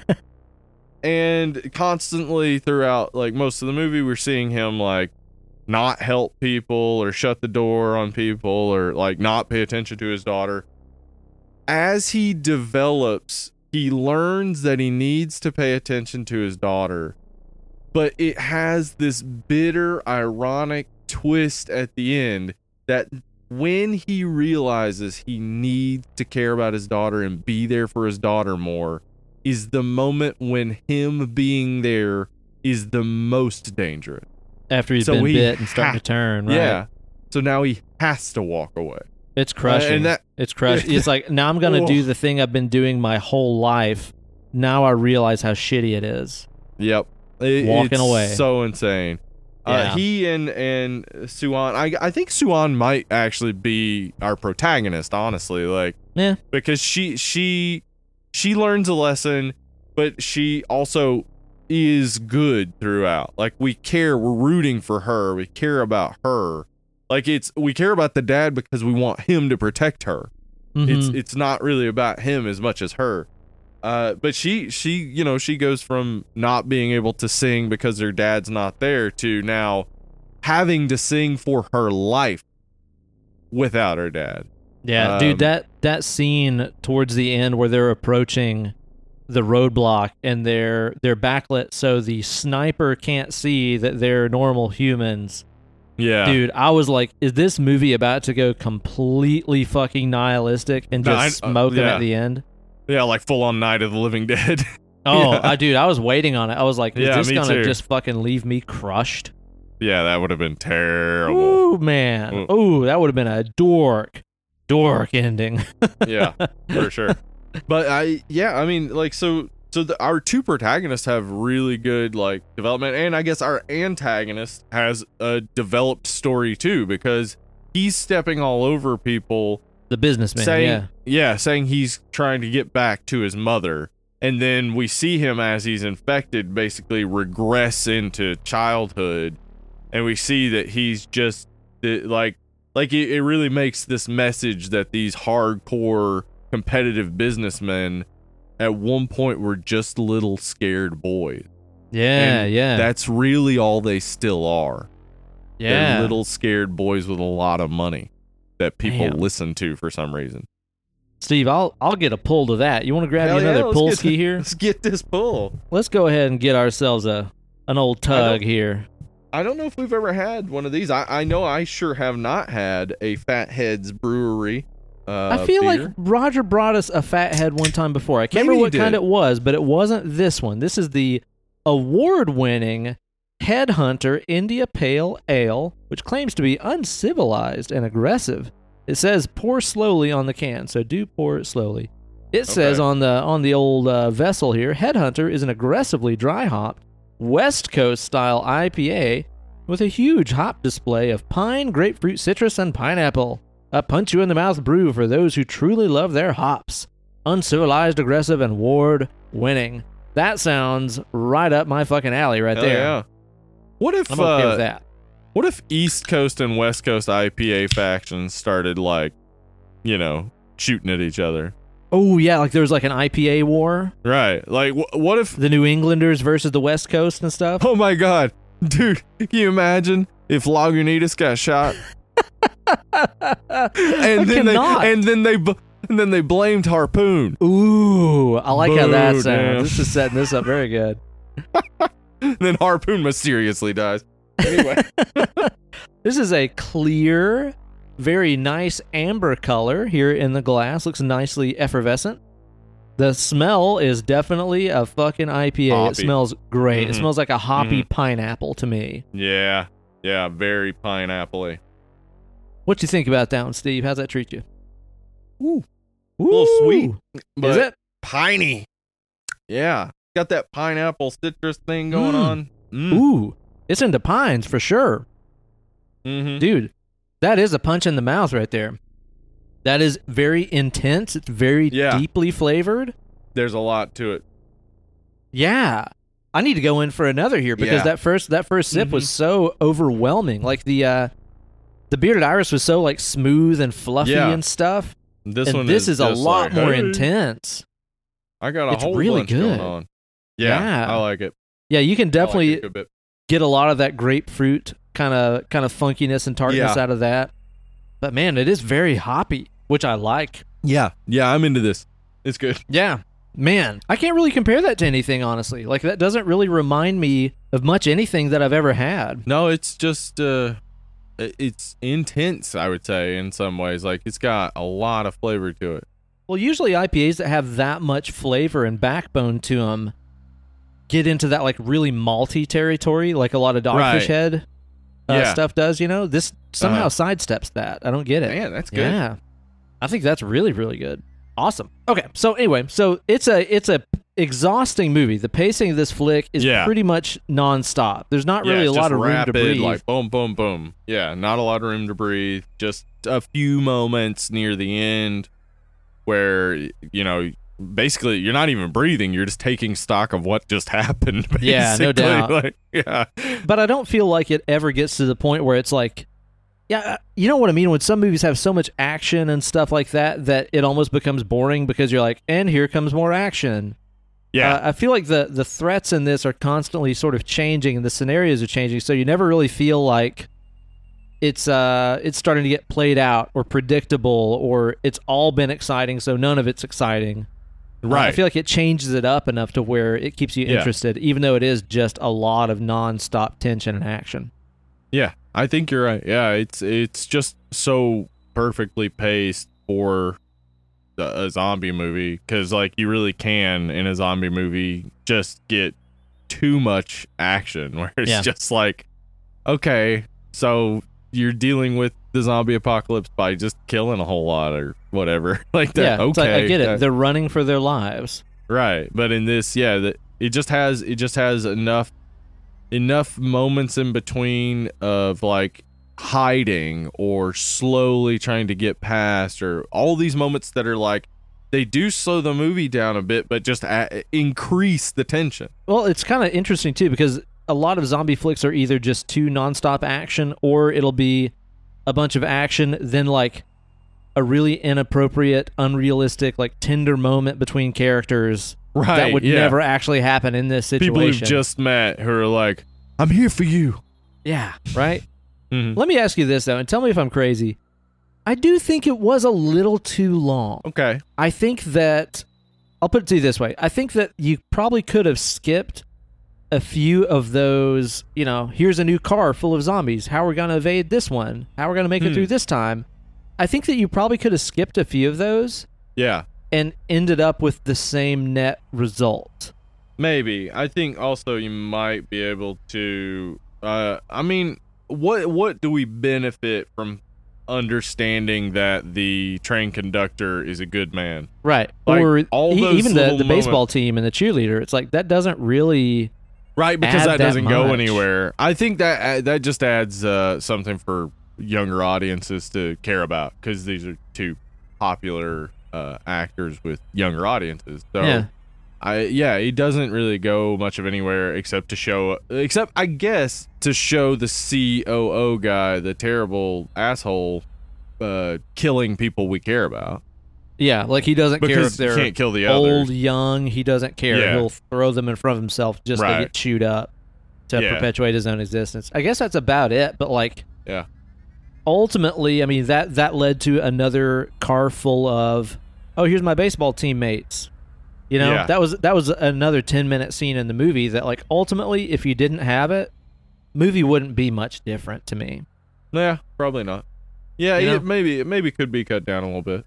and constantly throughout like most of the movie, we're seeing him like not help people or shut the door on people or like not pay attention to his daughter. As he develops, he learns that he needs to pay attention to his daughter, but it has this bitter, ironic twist at the end that when he realizes he needs to care about his daughter and be there for his daughter more is the moment when him being there is the most dangerous. After he's So been he bit and starting ha- to turn. Right? Yeah. So now he has to walk away. It's uh, crushing. and that- it's crushing. it's like now I'm gonna do the thing I've been doing my whole life. Now I realize how shitty it is. Yep. It- Walking it's away. So insane. Yeah. Uh, he and and Suan, I I think Suan might actually be our protagonist, honestly. Like, Yeah. because she she she learns a lesson, but she also is good throughout. Like we care, we're rooting for her, we care about her. Like it's we care about the dad because we want him to protect her. It's Mhm. it's not really about him as much as her. Uh, but she she you know she goes from not being able to sing because her dad's not there to now having to sing for her life without her dad. Yeah, Um, dude, that that scene towards the end where they're approaching the roadblock and they're they're backlit so the sniper can't see that they're normal humans. Yeah, Dude, I was like, is this movie about to go completely fucking nihilistic and No, just I- uh, smoke them yeah. at the end? Yeah, like full on Night of the Living Dead. Oh, Yeah. I dude, I was waiting on it. I was like, is Yeah, this gonna too. just fucking leave me crushed? yeah, that would have been terrible. Ooh, man. Mm. Ooh, that would have been a dork, dork ending. yeah, for sure. But I, yeah, I mean, like, so, so the, our two protagonists have really good like development, and I guess our antagonist has a developed story too because he's stepping all over people, the businessman, saying, yeah. yeah, saying he's trying to get back to his mother, and then we see him as he's infected, basically regress into childhood, and we see that he's just like like it, it really makes this message that these hardcore competitive businessmen at one point were just little scared boys. Yeah, And yeah, That's really all they still are. yeah. They're little scared boys with a lot of money that people Damn. listen to for some reason. Steve, I'll I'll get a pull to that. You want to grab Hell you yeah, another let's pull get- ski here? Let's get this pull. Let's go ahead and get ourselves a an old tug don't- here. I don't know if we've ever had one of these. I, I know I sure have not had a Fat Head's Brewery. Uh, I feel like. Roger brought us a fathead one time before. I can't Maybe remember he what kind it was, but it wasn't this one. This is the award-winning Headhunter India Pale Ale, which claims to be uncivilized and aggressive. It says pour slowly on the can, so do pour it slowly. It says on the on the old uh, vessel here, Headhunter is an aggressively dry hopped West Coast style IPA with a huge hop display of pine, grapefruit, citrus, and pineapple. A punch you in the mouth brew for those who truly love their hops. Uncivilized, aggressive, and ward winning. That sounds right up my fucking alley right Hell there. yeah. What if I'm okay uh, with that. what if East Coast and West Coast IPA factions started like, you know, shooting at each other? Oh yeah, like there was like an IPA war, Right. Like wh- what if the New Englanders versus the West Coast and stuff. Oh my god. Dude, can you imagine if Lagunitas got shot and then cannot. they and then they b- and then they blamed Harpoon. Ooh, I like how that sounds. damn. This is setting this up very good. then Harpoon mysteriously dies. Anyway. This is a clear, very nice amber color here in the glass. Looks nicely effervescent. The smell is definitely a fucking IPA. It smells great. It Mhm. smells like a hoppy pineapple to me. yeah. Yeah, very pineapple-y. What you think about that one, Steve? How's that treat you? Ooh. A little sweet. Is it? piney? Yeah. Got that pineapple citrus thing going Mm. on. Mm. Ooh, it's into pines for sure. hmm Dude, that is a punch in the mouth right there. That is very intense. It's very Yeah. deeply flavored. There's a lot to it. Yeah. I need to go in for another here because Yeah. that first that first sip was so overwhelming. Like the uh the bearded iris was so like smooth and fluffy Yeah. and stuff. This and one this is, a lot like, more "Hey, intense. I got a It's whole really bunch going good. on. Yeah, Yeah. I like it. Yeah, you can I like definitely a get a lot of that grapefruit kind of kind of funkiness and tartness Yeah. out of that. But man, it is very hoppy, which I like. Yeah, yeah, I'm into this. It's good. Yeah. Man, I can't really compare that to anything, honestly. Like, that doesn't really remind me of much anything that I've ever had. No, it's just uh it's intense, I would say in some ways. Like it's got a lot of flavor to it. Well, usually IPAs that have that much flavor and backbone to them get into that, like, really malty territory, like a lot of Dogfish Right. Head uh, Yeah. stuff does, you know? This somehow Uh-huh. sidesteps that. I don't get it. Yeah, that's good. Yeah. I think that's really really good. Awesome. Okay, so anyway, so it's a it's a exhausting movie. The pacing of this flick is Yeah. pretty much nonstop. There's not really yeah, a lot just of room to breathe. like boom, boom, boom. Yeah, not a lot of room to breathe. Just a few moments near the end where you know basically you're not even breathing. You're just taking stock of what just happened. Yeah, no doubt. Like, yeah, but I don't feel like it ever gets to the point where it's like yeah, uh, you know what I mean when some movies have so much action and stuff like that that it almost becomes boring because you're like and here comes more action. yeah, Uh, I feel like the the threats in this are constantly sort of changing and the scenarios are changing, so you never really feel like it's uh it's starting to get played out or predictable or it's all been exciting, so none of it's exciting. Uh, I feel like it changes it up enough to where it keeps you Yeah. interested, even though it is just a lot of non-stop tension and action. Yeah, I think you're right. Yeah, it's it's just so perfectly paced for the, a zombie movie because like you really can in a zombie movie just get too much action where it's Yeah. just like okay, so you're dealing with the zombie apocalypse by just killing a whole lot or whatever like that. yeah, okay, like, I get it. They're running for their lives. Right, but in this, yeah, that it just has it just has enough enough moments in between of like hiding or slowly trying to get past or all these moments that are like they do slow the movie down a bit but just a- increase the tension. Well, it's kind of interesting too because a lot of zombie flicks are either just too nonstop action or it'll be a bunch of action then like a really inappropriate, unrealistic, like tender moment between characters Right. that would yeah. never actually happen in this situation. People who've just met who are like, I'm here for you. yeah, right. Mhm. Let me ask you this though, and tell me if I'm crazy. I do think it was a little too long. Okay. I think that I'll put it to you this way. I think that you probably could have skipped a few of those, you know, here's a new car full of zombies. How are we going to evade this one? How are we going to make it Hmm. through this time? I think that you probably could have skipped a few of those Yeah. and ended up with the same net result. Maybe. I think also you might be able to uh I mean, what what do we benefit from understanding that the train conductor is a good man? Right. Like, or all e- those even the, the baseball team and the cheerleader. It's like that doesn't really Right, because that that doesn't go anywhere. I think that uh, that just adds uh, something for younger audiences to care about because these are two popular uh, actors with younger audiences. So Yeah. I yeah, he doesn't really go much of anywhere except to show except I guess to show the COO guy, the terrible asshole uh killing people we care about. Yeah, like he doesn't care if Because they're can't kill the old, others. young. He doesn't care. Yeah. He'll throw them in front of himself just to Right. get chewed up to Yeah. perpetuate his own existence. I guess that's about it. But like, Yeah. ultimately, I mean that that led to another car full of, oh, here's my baseball teammates. You know, Yeah. that was that was another ten minute scene in the movie that like ultimately, if you didn't have it, movie wouldn't be much different to me. Yeah, probably not. Yeah, You know? it maybe it maybe could be cut down a little bit.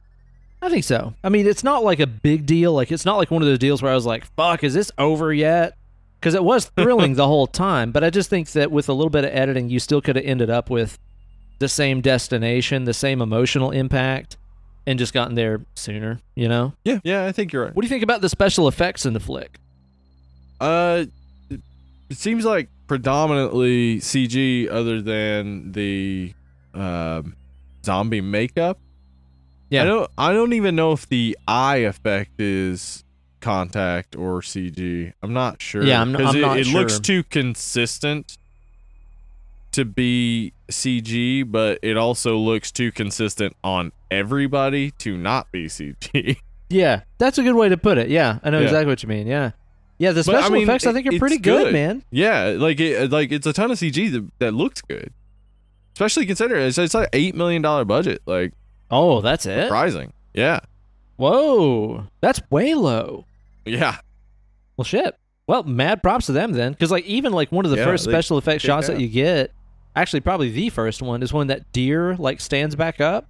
I think so. I mean, it's not like a big deal. Like, it's not like one of those deals where I was like, fuck, is this over yet? Because it was thrilling the whole time. But I just think that with a little bit of editing, you still could have ended up with the same destination, the same emotional impact, and just gotten there sooner, you know? Yeah, yeah, I think you're right. What do you think about the special effects in the flick? Uh, it seems like predominantly CG, other than the um, zombie makeup. Yeah. I don't. I don't even know if the eye effect is contact or CG. I'm not sure. Yeah, I'm I'm it, not it looks too consistent to be CG, but it also looks too consistent on everybody to not be CG. Yeah, that's a good way to put it. Yeah, I know Yeah. exactly what you mean. Yeah. Yeah, the But, I special mean, effects I think are pretty good, good. man. Yeah, like it, like it's a ton of CG that, that looks good, especially considering it's, it's like eight million dollar budget. Like Oh, that's it? surprising. Yeah, Whoa, that's way low. yeah, Well, shit. Well, mad props to them then, because like even like one of the Yeah, first they special effects kicked shots that you get, actually probably the first one is when that deer like stands back up.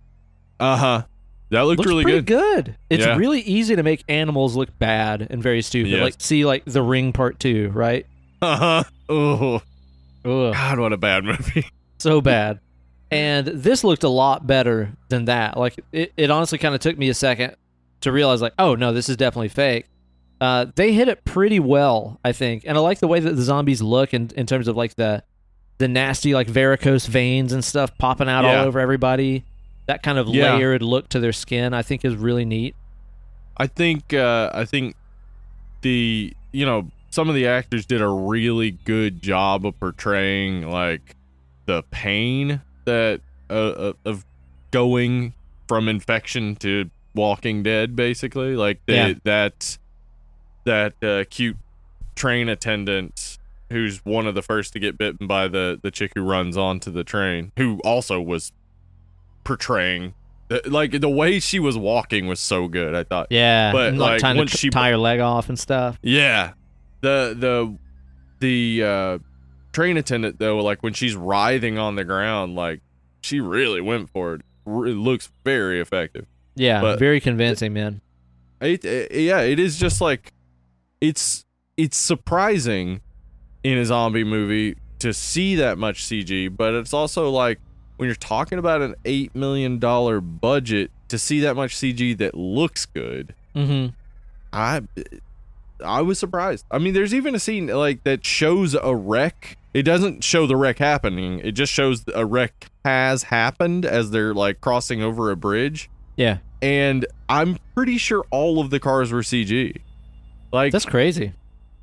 uh huh. That looked Looks really pretty good. good. It's Yeah. really easy to make animals look bad and very stupid. Yes. Like see like The Ring Part Two, right? Uh huh. Oh God, what a bad movie. so bad. And this looked a lot better than that. Like it, it honestly kind of took me a second to realize like, oh no, this is definitely fake. Uh, they hit it pretty well, I think, and I like the way that the zombies look in, in terms of like the the nasty like varicose veins and stuff popping out Yeah. all over everybody. That kind of Yeah. layered look to their skin, I think, is really neat. I think uh, I think the you know some of the actors did a really good job of portraying like the pain that uh, uh, of going from infection to Walking Dead, basically. Like the, Yeah. that that uh, cute train attendant who's one of the first to get bitten by the the chick who runs onto the train, who also was portraying. the- Like the way she was walking was so good. I thought, Yeah, But, and, like, trying to she- tie her leg off and stuff. yeah. The the the uh train attendant though, like when she's writhing on the ground, like she really went for it. It looks very effective. Yeah, But- very convincing, man. It, it- yeah, it is just like it's it's surprising in a zombie movie to see that much CG, but it's also like when you're talking about an 8 million dollar budget to see that much CG that looks good. Mm-hmm. I I was surprised. I mean, there's even a scene like that shows a wreck. It doesn't show the wreck happening. It just shows a wreck has happened as they're like crossing over a bridge. Yeah, And I'm pretty sure all of the cars were CG. Like that's crazy.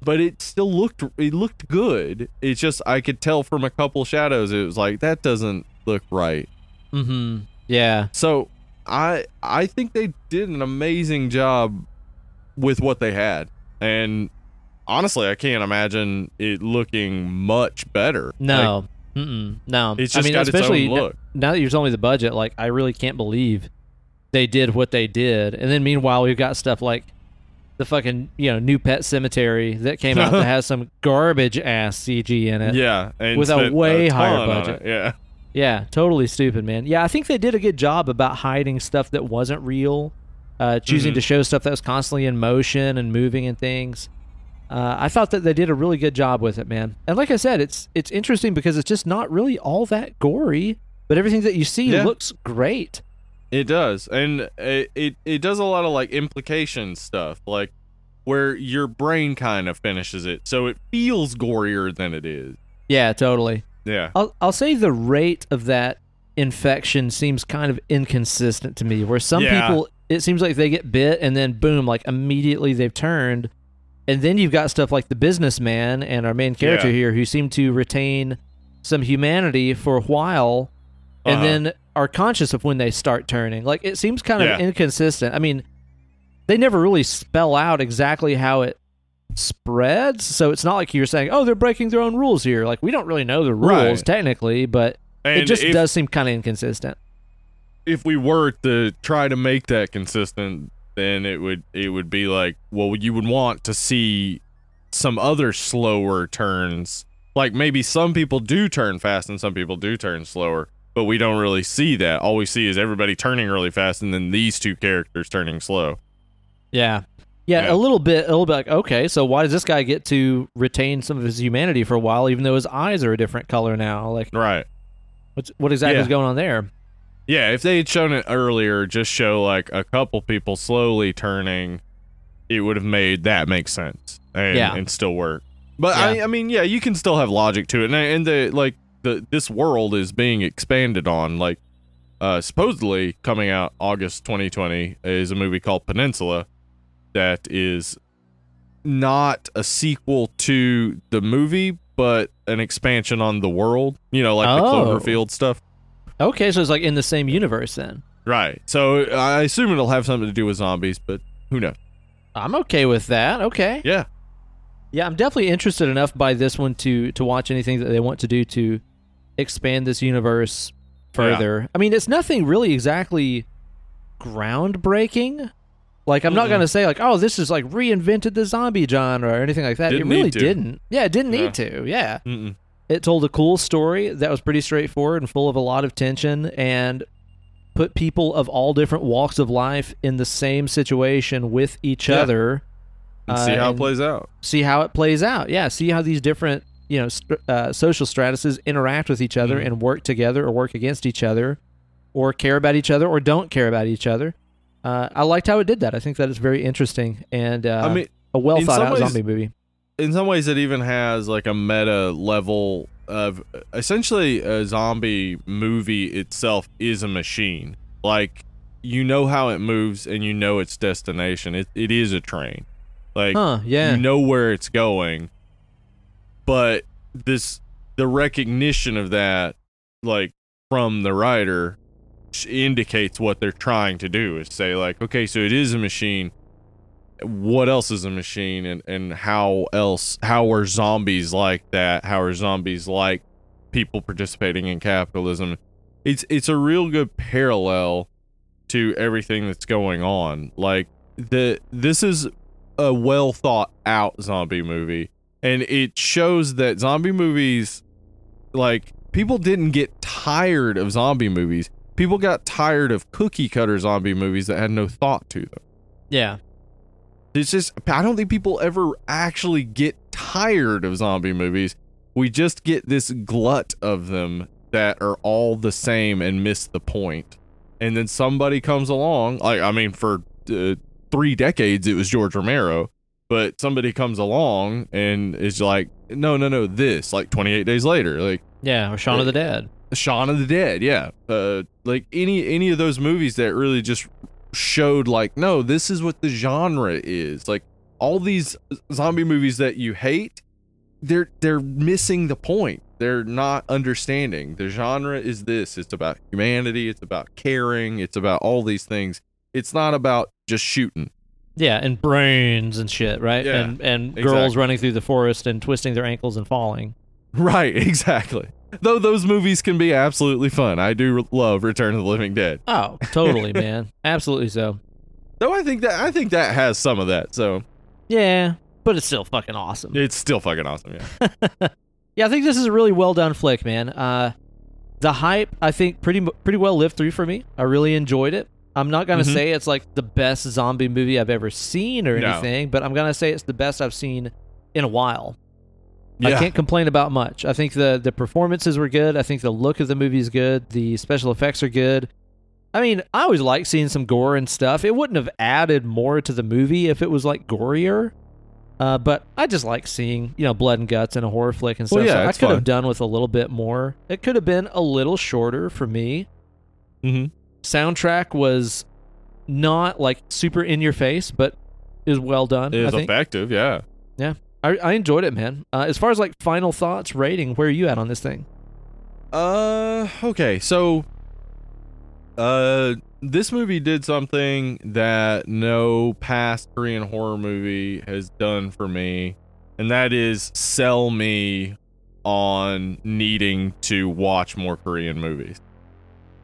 but it still looked it looked good. It's just I could tell from a couple shadows it was like that doesn't look right. Mm-hmm. Yeah, So I I think they did an amazing job with what they had, and honestly, I can't imagine it looking much better. Like, No, Mm-mm. no. it's I mean, got its especially own look. now that you're telling me the budget, like I really can't believe they did what they did. And then meanwhile, we've got stuff like the fucking you know new Pet Sematary that came out that has some garbage ass CG in it. yeah, and with a way ton higher budget. Yeah, Yeah, totally stupid, man. Yeah, I think they did a good job about hiding stuff that wasn't real, uh, choosing Mhm. to show stuff that was constantly in motion and moving and things. Uh, I thought that they did a really good job with it, man. And like I said, it's it's interesting because it's just not really all that gory, but everything that you see Yeah. looks great. it does, and it, it it does a lot of like implication stuff, like where your brain kind of finishes it, so it feels gorier than it is. Yeah, totally. Yeah, I'll I'll say the rate of that infection seems kind of inconsistent to me. Where some Yeah. people, it seems like they get bit and then boom, like immediately they've turned, and then you've got stuff like the businessman and our main character Yeah. here who seem to retain some humanity for a while, and Uh-huh. then are conscious of when they start turning. Like it seems kind of Yeah. inconsistent. I mean, they never really spell out exactly how it spreads so it's not like you're saying oh they're breaking their own rules here like we don't really know the rules Right. technically but and it just if, does seem kind of inconsistent if we were to try to make that consistent, then it would it would be like, well, you would want to see some other slower turns. Like maybe some people do turn fast and some people do turn slower, but we don't really see that. All we see is everybody turning really fast and then these two characters turning slow. yeah. yeah Yeah. a little bit a little bit like okay so why does this guy get to retain some of his humanity for a while even though his eyes are a different color now like Right. what's what exactly Yeah. is going on there Yeah, if they had shown it earlier, just show like a couple people slowly turning, it would have made that make sense and, Yeah. and still work. But Yeah. I, I mean, yeah, you can still have logic to it, and, and the like the this world is being expanded on. Like, uh, supposedly coming out August 2020 is a movie called Peninsula that is not a sequel to the movie, but an expansion on the world. You know, like Oh. the Cloverfield stuff. Okay so it's like in the same universe then Right. So I assume it'll have something to do with zombies, but who knows? i'm okay with that okay Yeah. Yeah, I'm definitely interested enough by this one to to watch anything that they want to do to expand this universe further. I mean, it's nothing really exactly groundbreaking. Like I'm not Mm-mm. going to say like, "Oh, this is like reinvented the zombie genre" or anything like that. Didn't it really didn't. Yeah, it didn't Yeah. need to. Yeah. Mm-mm. It told a cool story that was pretty straightforward and full of a lot of tension and put people of all different walks of life in the same situation with each Yeah. other And see Uh, how it plays out. see how it plays out. Yeah, see how these different you know st- uh, social stratuses interact with each other Mhm. and work together or work against each other, or care about each other or don't care about each other. Uh, I liked how it did that. I think that is very interesting and uh, I mean, a well thought out ways- zombie movie. In some ways, it even has like a meta level of essentially a zombie movie itself is a machine. Like you know how it moves and you know its destination. It it is a train. Like Huh? Yeah. you know where it's going but this the recognition of that like from the writer indicates what they're trying to do is say like okay so it is a machine what else is a machine and and how else how are zombies like that? How are zombies like people participating in capitalism? It's it's a real good parallel to everything that's going on. Like the this is a well thought out zombie movie and it shows that zombie movies like people didn't get tired of zombie movies. People got tired of cookie cutter zombie movies that had no thought to them. Yeah. It's just i don't think people ever actually get tired of zombie movies we just get this glut of them that are all the same and miss the point. and then somebody comes along like i mean for uh, three decades it was george romero but somebody comes along and is like no no no this like 28 days later like Yeah. Or Shaun of the Dead. Shaun of the Dead, yeah. Uh, like any any of those movies that really just showed like, no, this is what the genre is. Like all these zombie movies that you hate, they're they're missing the point. they're not understanding. The genre is this. It's about humanity, it's about caring, it's about all these things. It's not about just shooting. Yeah, and brains and shit, right? Yeah, and and exactly. girls running through the forest and twisting their ankles and falling. Right, exactly. Though those movies can be absolutely fun. I do love Return of the Living Dead. Oh, totally, man. Absolutely so. Though I think that I think that has some of that. So Yeah, but it's still fucking awesome. it's still fucking awesome, yeah. Yeah, I think this is a really well done flick, man. Uh, the hype, I think, pretty pretty well lived through for me. I really enjoyed it. I'm not gonna Mhm. say it's like the best zombie movie I've ever seen or No. anything, but I'm gonna say it's the best I've seen in a while. I can't complain about much. I think the the performances were good. I think the look of the movie is good. The special effects are good. I mean, I always like seeing some gore and stuff. It wouldn't have added more to the movie if it was like gorier. Uh, but I just like seeing, you know, blood and guts in a horror flick and stuff. Well, yeah, so I could fun. have done with a little bit more. It could have been a little shorter for me. Mm-hmm. Soundtrack was not like super in your face, but is well done. It is effective, yeah. yeah. I, I enjoyed it, man. Uh, as far as like final thoughts, rating, where are you at on this thing? Uh, okay, so, uh, this movie did something that no past Korean horror movie has done for me, and that is sell me on needing to watch more Korean movies.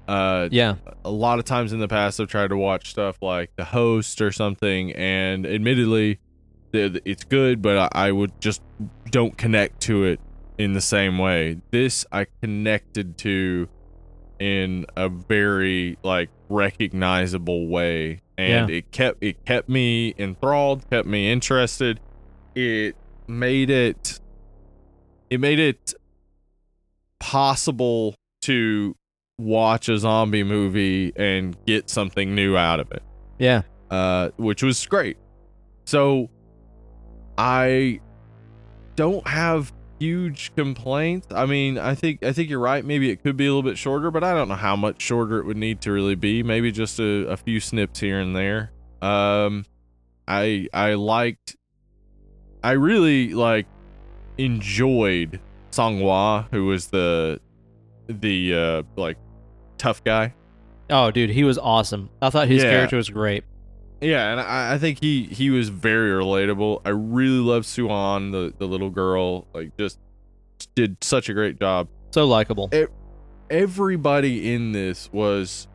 Uh, Yeah, a lot of times in the past I've tried to watch stuff like The Host or something, and admittedly, it's good, but I, I would just don't connect to it in the same way. This I connected to in a very like recognizable way, and it kept it kept me enthralled, kept me interested. It made it it made it possible to watch a zombie movie and get something new out of it yeah, uh, which was great. So I don't have huge complaints. I mean, I think I think you're right. Maybe it could be a little bit shorter, but I don't know how much shorter it would need to really be. Maybe just a, a few snips here and there. Um, I I liked. I really like enjoyed Sang-hwa, who was the the uh like tough guy. Oh, dude, he was awesome. I thought his Yeah. character was great. Yeah, and I, I think he he was very relatable. I really love Suan, the the little girl. Like, just did such a great job. So likable. Everybody in this was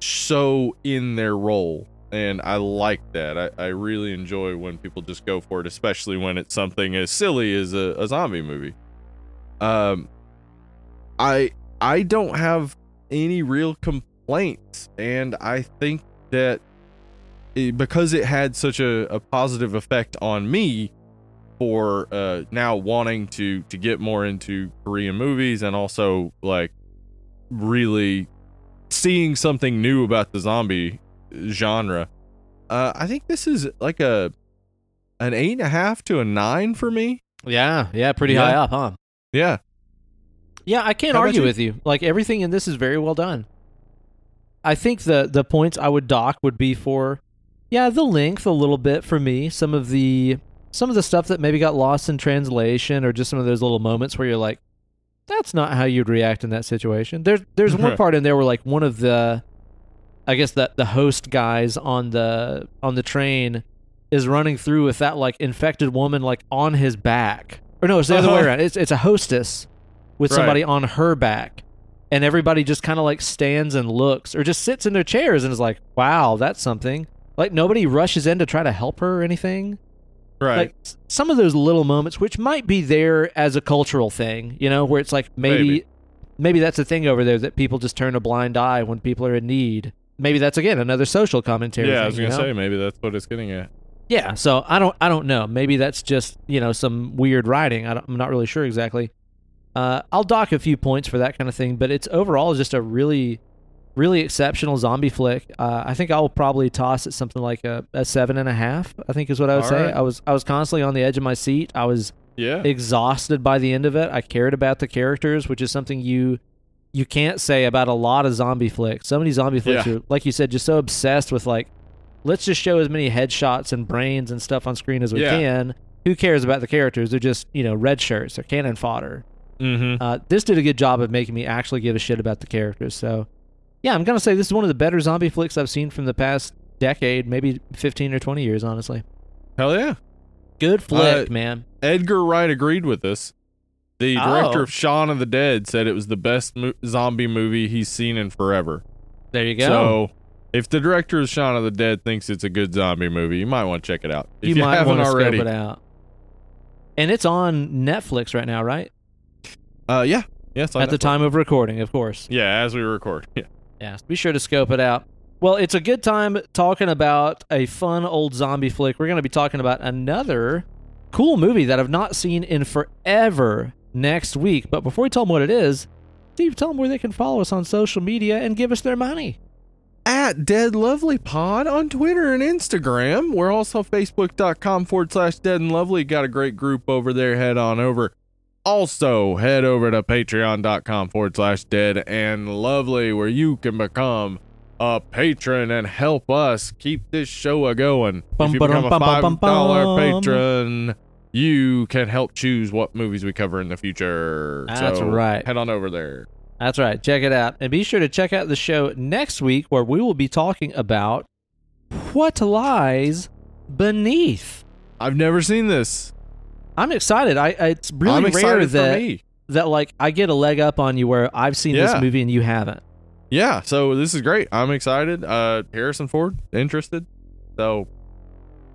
so in their role, and I like that. I, I really enjoy when people just go for it, especially when it's something as silly as a, a zombie movie. Um, I I don't have any real complaints, and I think that it- because it had such a, a positive effect on me for uh now wanting to to get more into Korean movies and also like really seeing something new about the zombie genre. Uh I think this is like a an eight and a half to a nine for me. Yeah, yeah, pretty Yeah. high up, huh? Yeah. Yeah, I can't How argue you? with you. Like everything in this is very well done. I think the the points I would dock would be for yeah, the length a little bit for me. Some of the some of the stuff that maybe got lost in translation or just some of those little moments where you're like that's not how you'd react in that situation. There's there's one part in there where like one of the I guess that the host guys on the on the train is running through with that like infected woman like on his back. Or no, it's the other way Uh-huh. around. It's it's a hostess with Right. somebody on her back. And everybody just kind of like stands and looks or just sits in their chairs and is like, "Wow, that's something." Like nobody rushes in to try to help her or anything. Right. Like some of those little moments which might be there as a cultural thing, you know, where it's like maybe maybe, Maybe. that's a thing over there that people just turn a blind eye when people are in need. Maybe that's again another social commentary. yeah, I was gonna know? say maybe that's what it's getting at. Yeah, so I don't I don't know. Maybe that's just you know some weird writing. I I'm not really sure exactly. Uh, I'll dock a few points for that kind of thing, but it's overall just a really, really exceptional zombie flick. Uh, I think I'll probably toss it something like a, a seven and a half. I think is what I would All say. right. I was I was constantly on the edge of my seat. I was Yeah. exhausted by the end of it. I cared about the characters, which is something you you can't say about a lot of zombie flicks. So many zombie flicks Yeah. are, like you said, just so obsessed with like, let's just show as many headshots and brains and stuff on screen as we Yeah. can. Who cares about the characters? They're just you know red shirts. They're cannon fodder. Mm-hmm. Uh, this did a good job of making me actually give a shit about the characters. So, yeah, I'm gonna say this is one of the better zombie flicks I've seen from the past decade, maybe 15 or 20 years, honestly. Hell yeah. Good flick, Uh, man. Edgar Wright agreed with us. The director Oh. of Shaun of the Dead said it was the best mo- zombie movie he's seen in forever. There you go. So, if the director of Shaun of the Dead thinks it's a good zombie movie, you might want to check it out. If you, you, might haven't want to already. scope it out. And it's on Netflix right now, right? Uh, yeah. Yes. on At the time of recording, of course. Yeah, as we record. Yeah. Yeah, be sure to scope it out. Well, it's a good time talking about a fun old zombie flick. We're going to be talking about another cool movie that I've not seen in forever next week. But before we tell them what it is, Steve, tell them where they can follow us on social media and give us their money. At Dead Lovely Pod on Twitter and Instagram. We're also facebook.com forward slash Dead and Lovely. Got a great group over there. Head on over. Also, head over to patreon.com forward slash Dead and Lovely, where you can become a patron and help us keep this show a going. Bum, if you become a five dollar patron, you can help choose what movies we cover in the future. That's So right. Head on over there. That's right. Check it out. And be sure to check out the show next week where we will be talking about what lies beneath. I've never seen this. I'm excited. I, I it's really I'm rare that that like I get a leg up on you where I've seen Yeah. this movie and you haven't. Yeah, so this is great. I'm excited. Uh Harrison Ford interested. So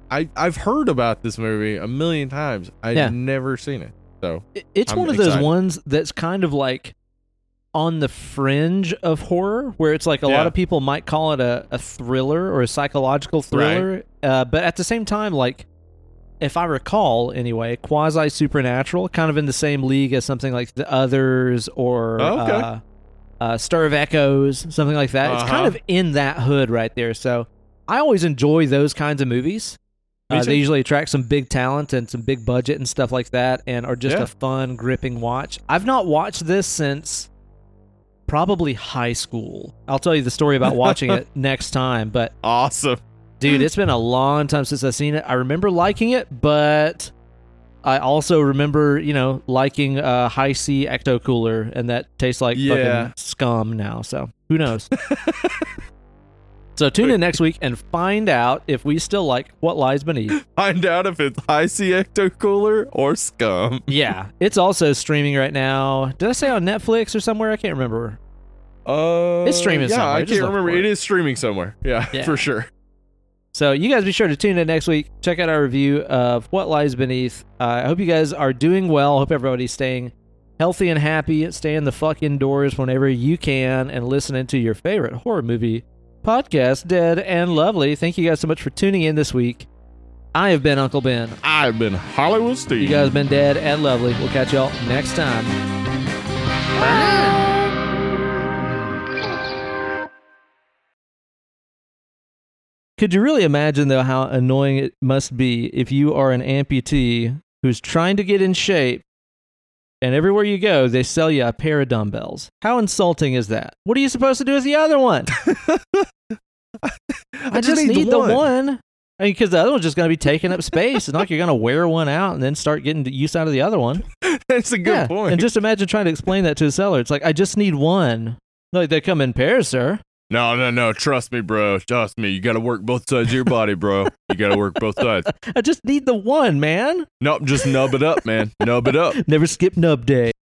I I've heard about this movie a million times. I've Yeah. never seen it. So It- It's I'm one of those ones that's kind of like on the fringe of horror, where it's like a lot of people might call it a, a thriller or a psychological thriller, uh, but at the same time, like if I recall, anyway, quasi supernatural, kind of in the same league as something like The Others or Oh, okay. uh, uh, Stir of Echoes, something like that. It's kind Uh-huh. of in that hood right there. So I always enjoy those kinds of movies. Uh, they usually attract some big talent and some big budget and stuff like that, and are just Yeah. a fun, gripping watch. I've not watched this since probably high school. I'll tell you the story about watching it next time, but awesome. Dude, it's been a long time since I've seen it. I remember liking it, but I also remember, you know, liking uh, Hi-C ecto cooler, and that tastes like Yeah. fucking scum now. So who knows? so tune in next week and find out if we still like what lies beneath. Find out if it's Hi-C ecto cooler or scum. Yeah, it's also streaming right now. Did I say on Netflix or somewhere? I can't remember. Uh It's streaming Yeah, somewhere. I can't remember. It it. is streaming somewhere. Yeah, Yeah. for sure. So you guys be sure to tune in next week. Check out our review of What Lies Beneath. Uh, I hope you guys are doing well. Hope everybody's staying healthy and happy. Staying the fuck indoors whenever you can and listening to your favorite horror movie podcast, Dead and Lovely. Thank you guys so much for tuning in this week. I have been Uncle Ben. I've been Hollywood Steve. You guys have been Dead and Lovely. We'll catch y'all next time. Could you really imagine though how annoying it must be if you are an amputee who's trying to get in shape and everywhere you go they sell you a pair of dumbbells? How insulting is that? What are you supposed to do with the other one? I, just, need, the one. I mean, because the other one's just going to be taking up space. It's not like you're going to wear one out and then start getting use out of the other one. That's a good yeah. point. And just imagine trying to explain that to a seller. It's like, I just need one. Like, they come in pairs, sir. No, no, no. Trust me, bro. Trust me. You got to work both sides of your body, bro. You got to work both sides. I just need the one, man. Nope, just nub it up, man. Nub it up. Never skip nub day.